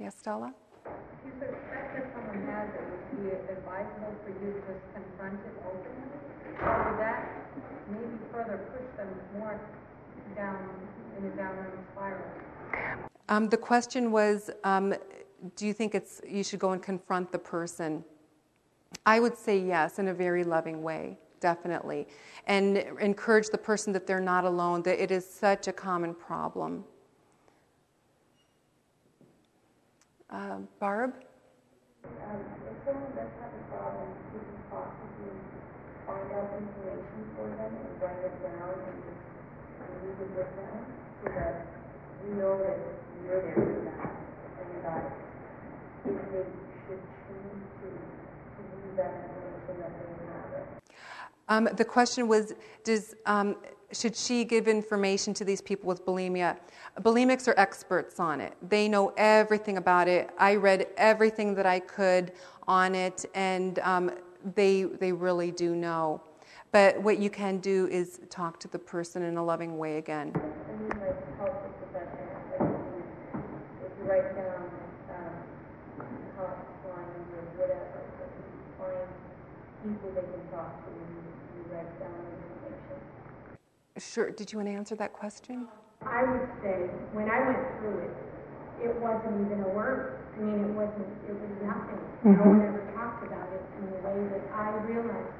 Yes, Stella? If you suspect that someone has it, would it be advisable for you to just confront it openly? Or would that maybe further push them more down in a downward spiral? Um, the question was um, Do you think it's, you should go and confront the person? I would say yes, in a very loving way, definitely. And encourage the person that they're not alone, that it is such a common problem. Uh, Barb? Um, if someone does have a problem, we can possibly find out them and write it down and leave it with them so that we know that you're there for that and that if they should choose to, to use that information that they have it. Um, the question was Does um, should she give information to these people with bulimia? Bulimics are experts on it. They know everything about it. I read everything that I could on it, and um, they they really do know. But what you can do is talk to the person in a loving way again. I mean, like health professionals, like if you, if you write down, um, hotlines or whatever, if you find people they can talk to, and you, you write down information. Sure. Did you want to answer that question? I would say, when I went through it, it wasn't even a word. I mean, it wasn't, it was nothing. No one ever talked about it in the way that I realized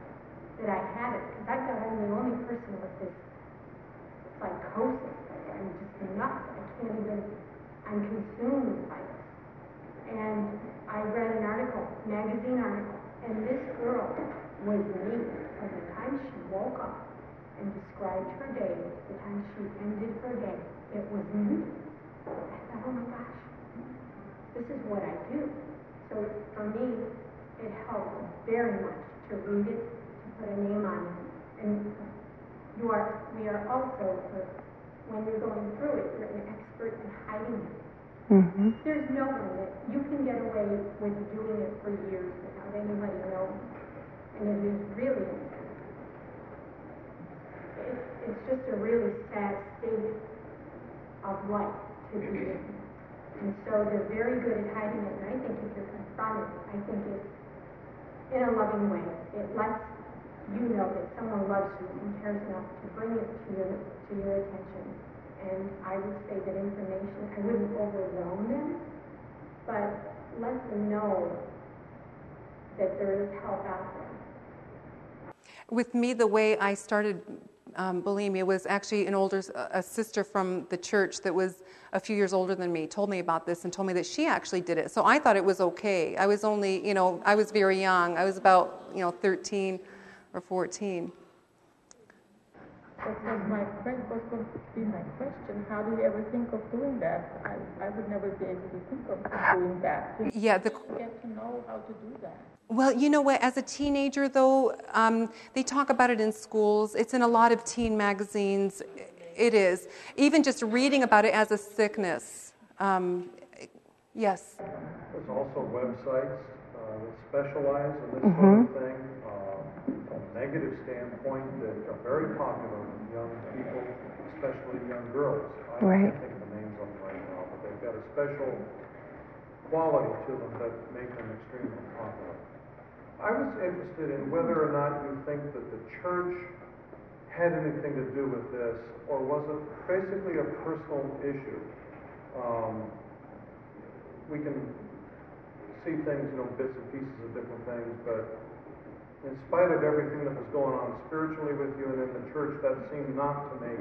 that I had it. Because I thought I'm the only person with this psychosis. I'm just nuts. I can't even, I'm consumed by this. And I read an article, magazine article, and this girl was me from the time she woke up and described her day the time she ended her day. It was me. I thought, oh my gosh, this is what I do. So for me, it helped very much to read it, put a name on it. And you are, we are also, when you're going through it, you're an expert in hiding it. Mm-hmm. There's no way that you can get away with doing it for years without anybody knowing. And it is really, it, it's just a really sad state of life to be in. And so they're very good at hiding it. And I think if you're confronted, I think it's in a loving way. It lets you know that someone loves you and cares enough to bring it to your to your attention. And I would say that information, I wouldn't overwhelm them, but let them know that there is help out there. With me, the way I started um, bulimia was actually an older a sister from the church that was a few years older than me told me about this and told me that she actually did it. So I thought it was okay. I was only, you know, I was very young. I was about, you know, 13 or 14. That was my que- was going to be my question. How do you ever think of doing that? I, I would never be able to think of doing that. To Yeah, the get to know how to do that. Well, you know what? As a teenager, though, um, they talk about it in schools. It's in a lot of teen magazines. It is. Even just reading about it as a sickness. Um, yes. There's also websites uh, that specialize in this sort of thing. Uh, from a negative standpoint, that are very popular with young people, especially young girls. I Right. can't think of the names of them right now, but they've got a special quality to them that make them extremely popular. I was interested in whether or not you think that the church had anything to do with this, or was it basically a personal issue? Um, we can see things, you know, bits and pieces of different things, but in spite of everything that was going on spiritually with you and in the church, that seemed not to make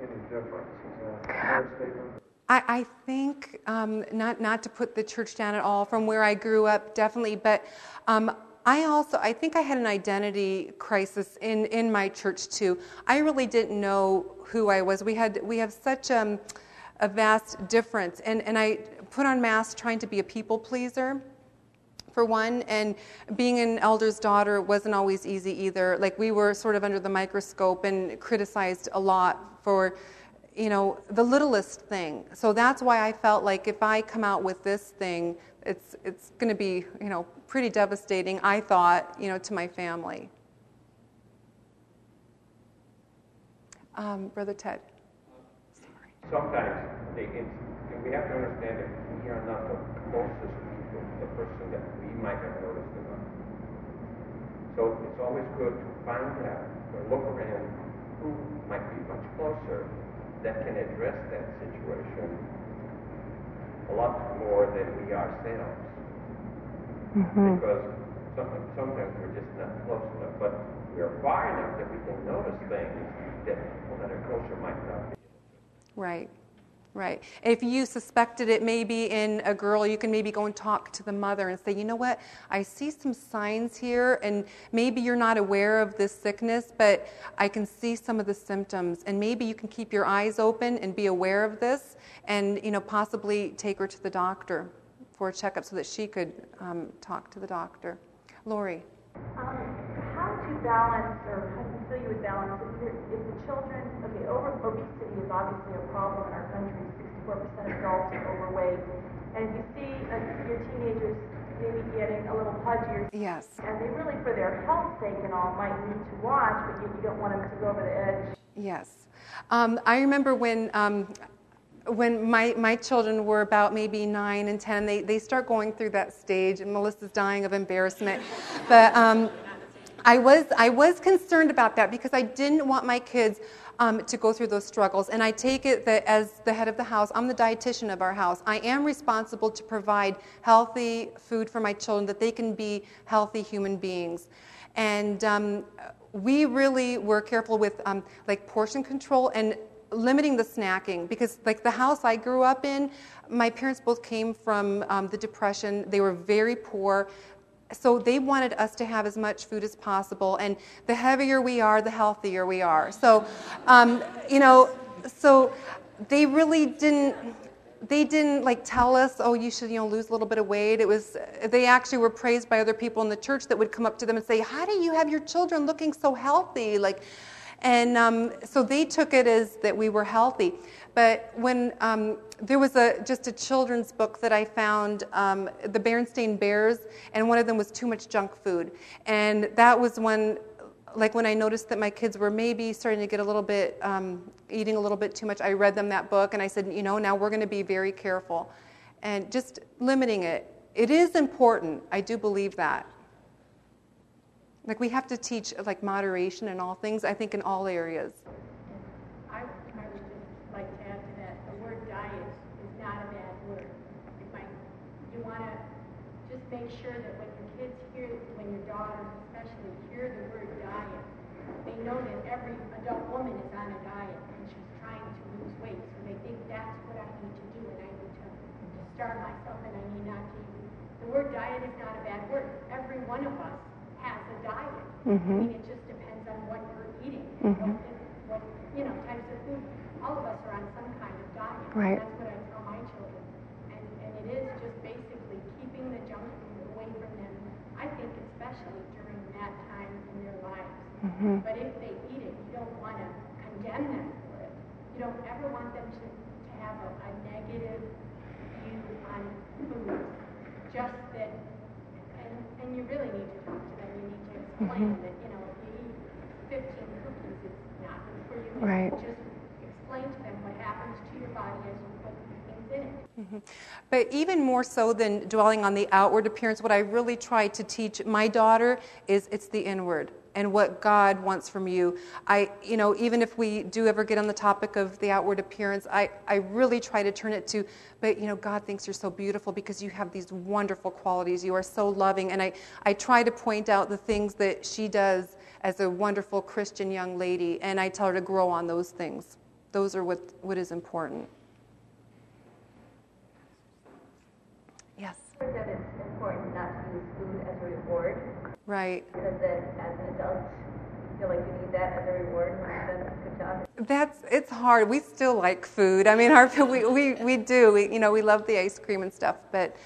any difference. Is that a fair statement? I, I think, um, not, not to put the church down at all, from where I grew up, definitely, but um, I also, I think I had an identity crisis in, in my church too. I really didn't know who I was. We had, we have such um, a vast difference, and, and I put on masks trying to be a people pleaser. For one, and being an elder's daughter wasn't always easy either. Like, we were sort of under the microscope and criticized a lot for you know, the littlest thing. So that's why I felt like if I come out with this thing, it's it's going to be, you know, pretty devastating. I thought, you know, to my family. Um, Brother Ted. sometimes they, we have to understand that we are not the closest to the person that might have noticed about. So it's always good to find out or look around who might be much closer that can address that situation a lot more than we ourselves. Mm-hmm. Because some- sometimes we're just not close enough, but we are far enough that we can notice things that people that are closer might not be. Right. Right. If you suspected it maybe in a girl, you can maybe go and talk to the mother and say, you know what, I see some signs here, and maybe you're not aware of this sickness, but I can see some of the symptoms, and maybe you can keep your eyes open and be aware of this, and you know possibly take her to the doctor for a checkup so that she could um, talk to the doctor. Lori. Um, how do balance, or how do you feel you would balance if, you're, if the children, okay, over, obesity is obviously a problem in our country. 64% of adults are overweight. And if you see uh, your teenagers maybe getting a little pudgier, Yes. and they really, for their health sake and all, might need to watch, but you, you don't want them to go over the edge. Yes. Um, I remember when. Um, when my, my children were about maybe nine and ten, they, they start going through that stage, and Melissa's dying of embarrassment. But um, I, was, I was concerned about that because I didn't want my kids um, to go through those struggles. And I take it that as the head of the house, I'm the dietitian of our house. I am responsible to provide healthy food for my children that they can be healthy human beings. And um, we really were careful with um, like portion control and limiting the snacking because like the house i grew up in my parents both came from um, the depression. They were very poor. So they wanted us to have as much food as possible. And the heavier we are the healthier we are. So um, you know so they really didn't they didn't like tell us oh you should you know lose a little bit of weight. It was they actually were praised by other people in the church that would come up to them and say how do you have your children looking so healthy? Like and um, so they took it as that we were healthy. But when um, there was a, just a children's book that I found, um, the Berenstain Bears, and one of them was too much junk food. And that was when, like when I noticed that my kids were maybe starting to get a little bit, um, eating a little bit too much, I read them that book and I said, you know, now we're going to be very careful. And just limiting it. It is important. I do believe that. Like we have to teach like moderation in all things, I think in all areas. I, would just like to add to that, the word diet is not a bad word. You want to just make sure that when your kids hear, when your daughters especially hear the word diet, they know that every adult woman is on a diet and she's trying to lose weight. So they think that's what I need to do and I need to, to starve myself and I need not to eat. The word diet is not a bad word. Every one of us has a diet. Mm-hmm. I mean, it just depends on what you're eating. Mhm. What, you know, types of food. All of us are on some kind of diet. Right. That's what I tell my children. And, and it is just basically keeping the junk food away from them. I think especially during that time in their lives. Mhm. But if they eat it, you don't want to condemn them for it. You don't ever want them to, to have a, a negative view on food. Just that, and, and you really need to talk to them. You need to explain Mhm. that, you know, if you eat 15 cookies, it's not good for you. Right. Just explain to them what happens to your body as you put things in it. Mhm. But even more so than dwelling on the outward appearance, what I really try to teach my daughter is it's the inward and what God wants from you. I, you know, even if we do ever get on the topic of the outward appearance, I, I really try to turn it to, but you know, God thinks you're so beautiful because you have these wonderful qualities. You are so loving. And I, I try to point out the things that she does as a wonderful Christian young lady, and I tell her to grow on those things. Those are what, what is important. Yes. that it's important not to use food as a reward, Right. because that as an adult, you feel like you need that as a reward when you've done a good job. That's it's hard. We still like food. I mean, our *laughs* we we, we do. We, you know, we love the ice cream and stuff. But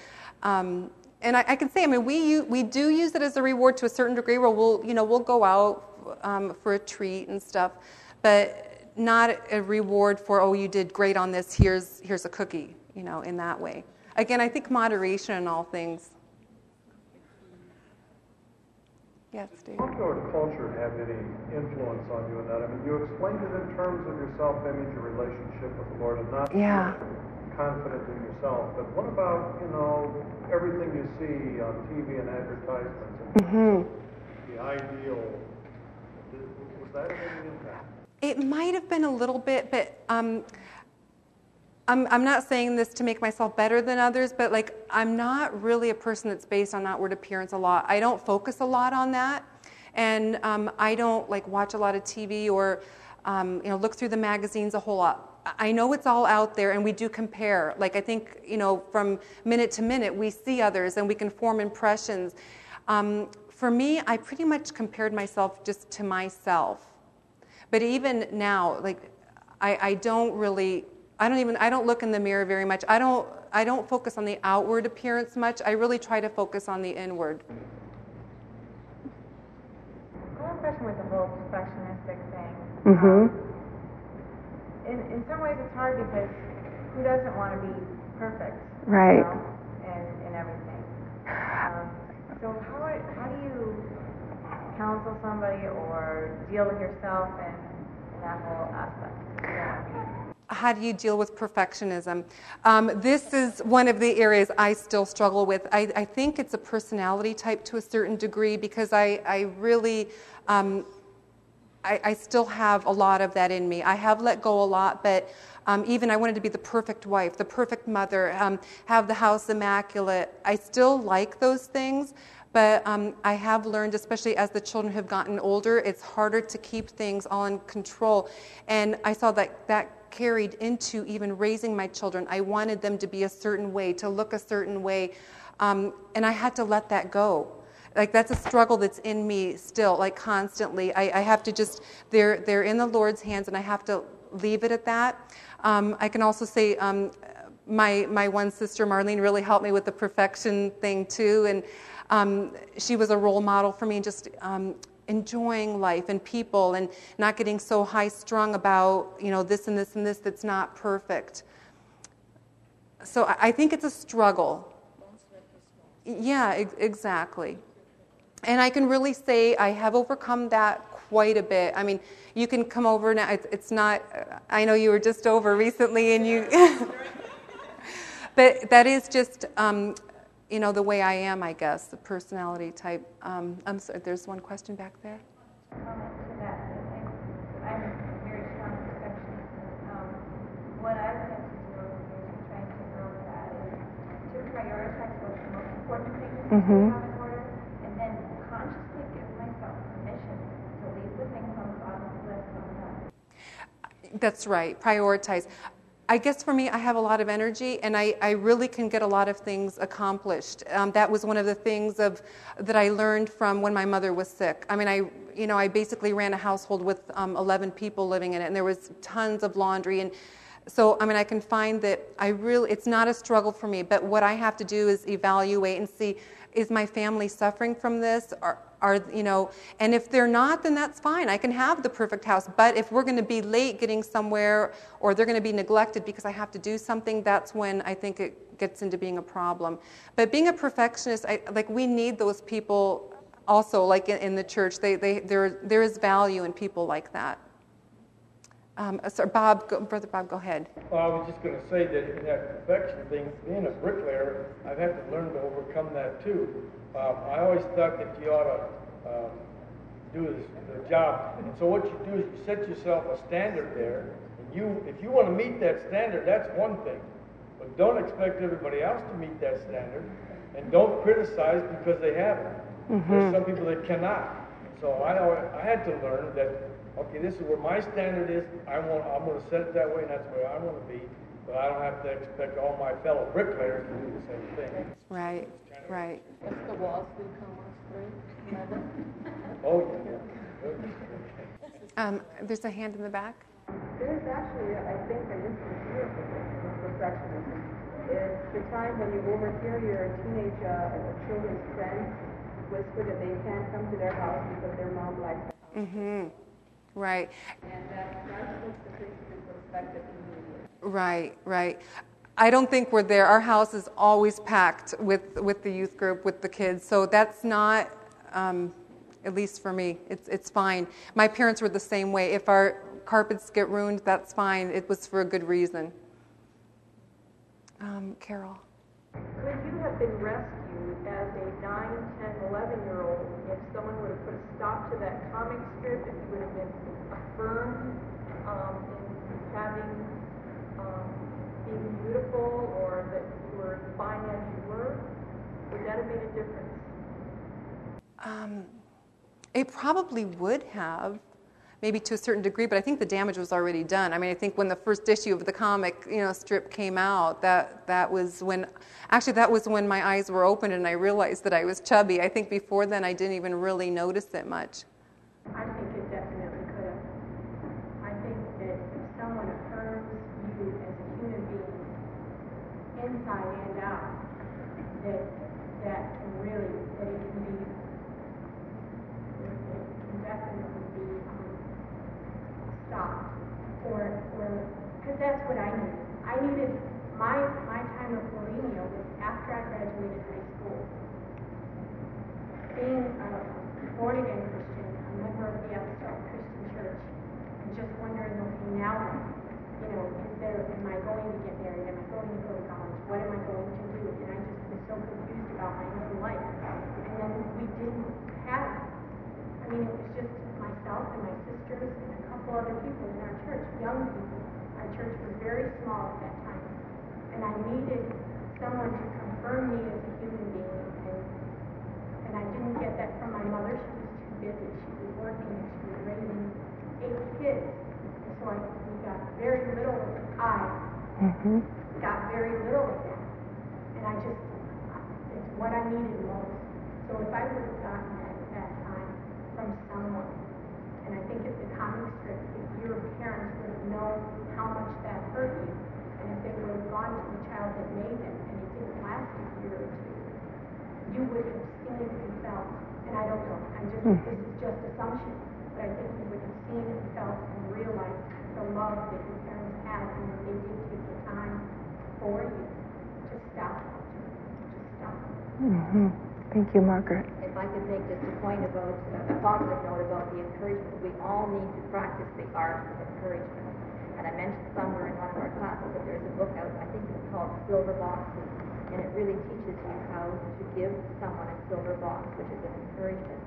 um, and I, I can say, I mean, we we do use it as a reward to a certain degree. Where we'll you know we'll go out um, for a treat and stuff, but not a reward for oh you did great on this. Here's here's a cookie. You know, in that way. Again, I think moderation in all things. Yes. How does culture have any influence on you in that? I mean, you explained it in terms of your self-image, your relationship with the Lord, and not Yeah. confident in yourself. But what about, you know, everything you see on TV and advertisements and hmm the ideal? Was that any impact? It might have been a little bit, but um, I'm, I'm not saying this to make myself better than others, but like I'm not really a person that's based on outward appearance a lot. I don't focus a lot on that, and um, I don't like watch a lot of TV or um, you know look through the magazines a whole lot. I know it's all out there, and we do compare. Like I think you know from minute to minute we see others, and we can form impressions. Um, for me, I pretty much compared myself just to myself. But even now, like I, I don't really I don't even I don't look in the mirror very much. I don't I don't focus on the outward appearance much. I really try to focus on the inward. Going question with the whole perfectionistic thing. Mm-hmm. Um, in, in some ways, it's hard because who doesn't want to be perfect? Right. You know, and, and everything. Um, so how, how do you counsel somebody or deal with yourself and, and that whole aspect? You *laughs* How do you deal with perfectionism? Um, this is one of the areas I still struggle with. I, I, think it's a personality type to a certain degree because I, I really, um, I, I, still have a lot of that in me. I have let go a lot, but um, even I wanted to be the perfect wife, the perfect mother, um, have the house immaculate. I still like those things, but um, I have learned, especially as the children have gotten older, it's harder to keep things all in control. And I saw that that carried into even raising my children. I wanted them to be a certain way, to look a certain way, um, and I had to let that go. Like that's a struggle that's in me still, like constantly. I, I, have to just they're they're in the Lord's hands, and I have to leave it at that. Um, I can also say um, my my one sister Marlene really helped me with the perfection thing too, and um, she was a role model for me. Just um, enjoying life and people and not getting so high strung about you know this and this and this that's not perfect. So i think it's a struggle. Yeah ex- exactly. And i can really say i have overcome that quite a bit. I mean you can come over now it's, it's not i know you were just over recently and you *laughs* but that is just um, you know, the way I am, I guess, the personality type. Um, I'm sorry, there's one question back there. Comment to that. Very strong perfectionist. Um, what I've had to do over the years in trying to grow that is to prioritize what's the most important things mm-hmm. to have in order, and then consciously give myself permission to leave the things on the bottom of the list. That's right. Prioritize. I guess for me, I have a lot of energy, and I, I really can get a lot of things accomplished. Um, that was one of the things of that I learned from when my mother was sick. I mean, I you know I basically ran a household with um, 11 people living in it, and there was tons of laundry and. So, I mean, I can find that I really, it's not a struggle for me, but what I have to do is evaluate and see is my family suffering from this? Are, are you know and if they're not then that's fine. I can have the perfect house. But if we're going to be late getting somewhere or they're going to be neglected because i have to do something that's when i think it gets into being a problem. But being a perfectionist I, like we need those people also like in, in the church. They, they, there, there is value in people like that um, uh, sorry, Bob, go, brother Bob, go ahead. Well, I was just going to say that in that perfection thing, being a bricklayer, I've had to learn to overcome that too. Um, I always thought that you ought to um, do this, the job. And so what you do is you set yourself a standard there. And you, if you want to meet that standard, that's one thing. But don't expect everybody else to meet that standard. And don't criticize because they haven't. Mm-hmm. There's some people that cannot. So I, I had to learn that okay, this is where my standard is. I want, I'm going to set it that way, and that's where I want to be. But I don't have to expect all my fellow bricklayers to do the same thing. Right, right. That's the Wall Street Commerce Oh, yeah. Um, there's a hand in the back. There's actually, I think, an instance here of perfectionism. It's the time when you overhear your teenage uh, children's friends whisper that they can't come to their house because their mom likes the house. Mm-hmm. Right. And. Right, right. I don't think we're there. Our house is always packed with, with the youth group, with the kids. So that's not, um, at least for me, it's, it's fine. My parents were the same way. If our carpets get ruined, that's fine. It was for a good reason. Um, Carol. Could you have been rescued as a 9, 10, 11 year old if someone would have put a stop to that comic strip, if you would have been affirmed um, in having, um, being beautiful, or that you were fine as you were? Would that have made a difference? Um, it probably would have maybe to a certain degree, but I think the damage was already done. I mean, I think when the first issue of the comic, you know, strip came out, that that was when, actually, that was when my eyes were opened and I realized that I was chubby. I think before then I didn't even really notice it much. I think effect, and really that it can be definitely be um, stopped or or because that's what I needed. I needed my my time of bulimia was after I graduated high school. Being a born again Christian, a member of the Apostolic Christian Church, and just wondering, okay, now you know, is there am I going to get married? Am I going to go to college? What am I going to do? And I just was so confused my own life. And then we didn't have. I mean, it was just myself and my sisters and a couple other people in our church, young people. Our church was very small at that time. And I needed someone to confirm me as a human being. And, and I didn't get that from my mother. She was too busy. She was working and she was raising eight kids. And so I we got very little of I Mm-hmm. got very little of that. And I just, it's what I needed most. So if I would have gotten that at that time from someone, and I think if the comic strip, if your parents would have known how much that hurt you, and if they would have gone to the child that made it, and it didn't last a year or two, you would have seen and felt, and I don't know, I'm just, this is just assumption, but I think you would have seen and felt and realized the love that your parents had, and that they did take the time for you to stop, to stop. Mm-hmm. Thank you, Margaret. If I could make just a point about, uh, a positive note about the encouragement, we all need to practice the art of encouragement. And I mentioned somewhere in one of our classes that there's a book out, I think it's called Silver Boxes, and it really teaches you how to give someone a silver box, which is an encouragement.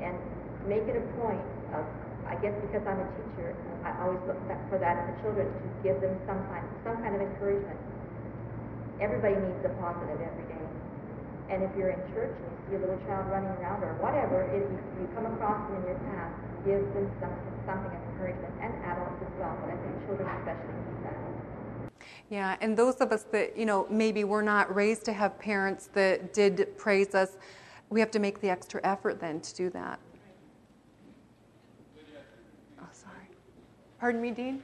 And make it a point of, I guess because I'm a teacher, I always look for that in the children to give them some kind, some kind of encouragement. Everybody needs a positive every day. And if you're in church and you see a little child running around or whatever, if you, you come across them in your path, give them some, something of encouragement, and adults as well, but I think children especially need that. Yeah, and those of us that, you know, maybe we're not raised to have parents that did praise us, we have to make the extra effort then to do that. Oh, sorry. Pardon me, Dean?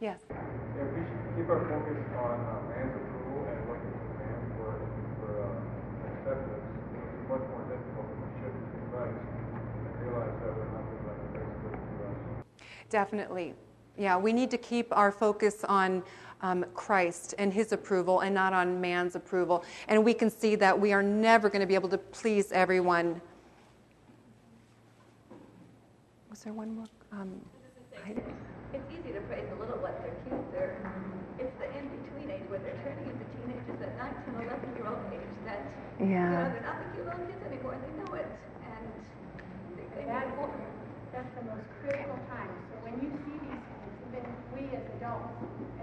Yes. Yeah, we should keep our focus on uh, man's approval and looking to man for, for uh, acceptance. It's much more difficult when we shift to Christ and realize that we're nothing like Christ did to us. Definitely. Yeah, we need to keep our focus on um, Christ and His approval and not on man's approval. And we can see that we are never going to be able to please everyone. Was there one more? Um, I- It's easy to praise the little ones, they're cute, they're, it's the in-between age where they're turning into teenagers at 19, 11 year old age that, you know, they're not the cute little kids anymore, they know it, and they, they That need is, more. that's the most critical time. So when you see these kids, even we as adults,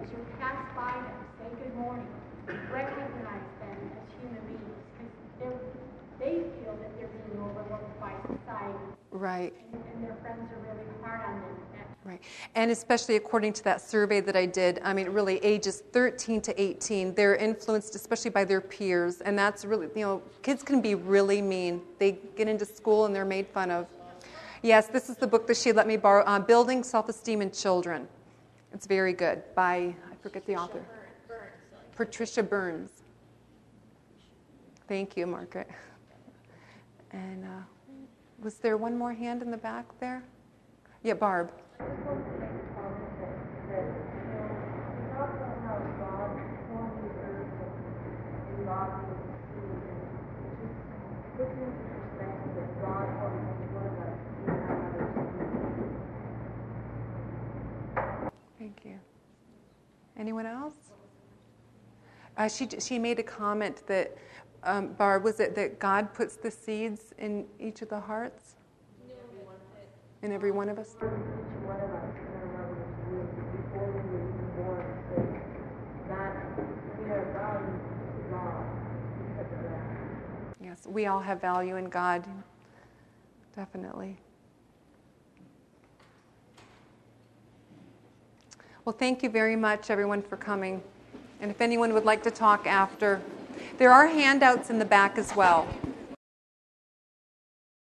as you pass by them, say good morning, recognize them as human beings, because they feel that they're being overlooked by society, right. and, and their friends are really hard on them. Right. And especially according to that survey that I did, I mean, really ages 13 to 18, they're influenced especially by their peers. And that's really, you know, kids can be really mean. They get into school and they're made fun of. Yes, this is the book that she let me borrow uh, Building Self Esteem in Children. It's very good by, I forget the author. Patricia Burns. Thank you, Margaret. And uh, was there one more hand in the back there? Yeah, Barb. I just want to make a comment that, that, you know, we talk about how God formed the earth and, and God made the sea, and it just puts into perspective that God formed each one of us in our mother's womb. Thank you. Anyone else? Uh, she, she made a comment that, um, Barb, was it that God puts the seeds in each of the hearts? In every one of us? Each one of us in our mother's womb, before we were even born, so that we are valued to God because of that. Yes, we all have value in God. Definitely. Well, thank you very much, everyone, for coming. And if anyone would like to talk after, there are handouts in the back as well.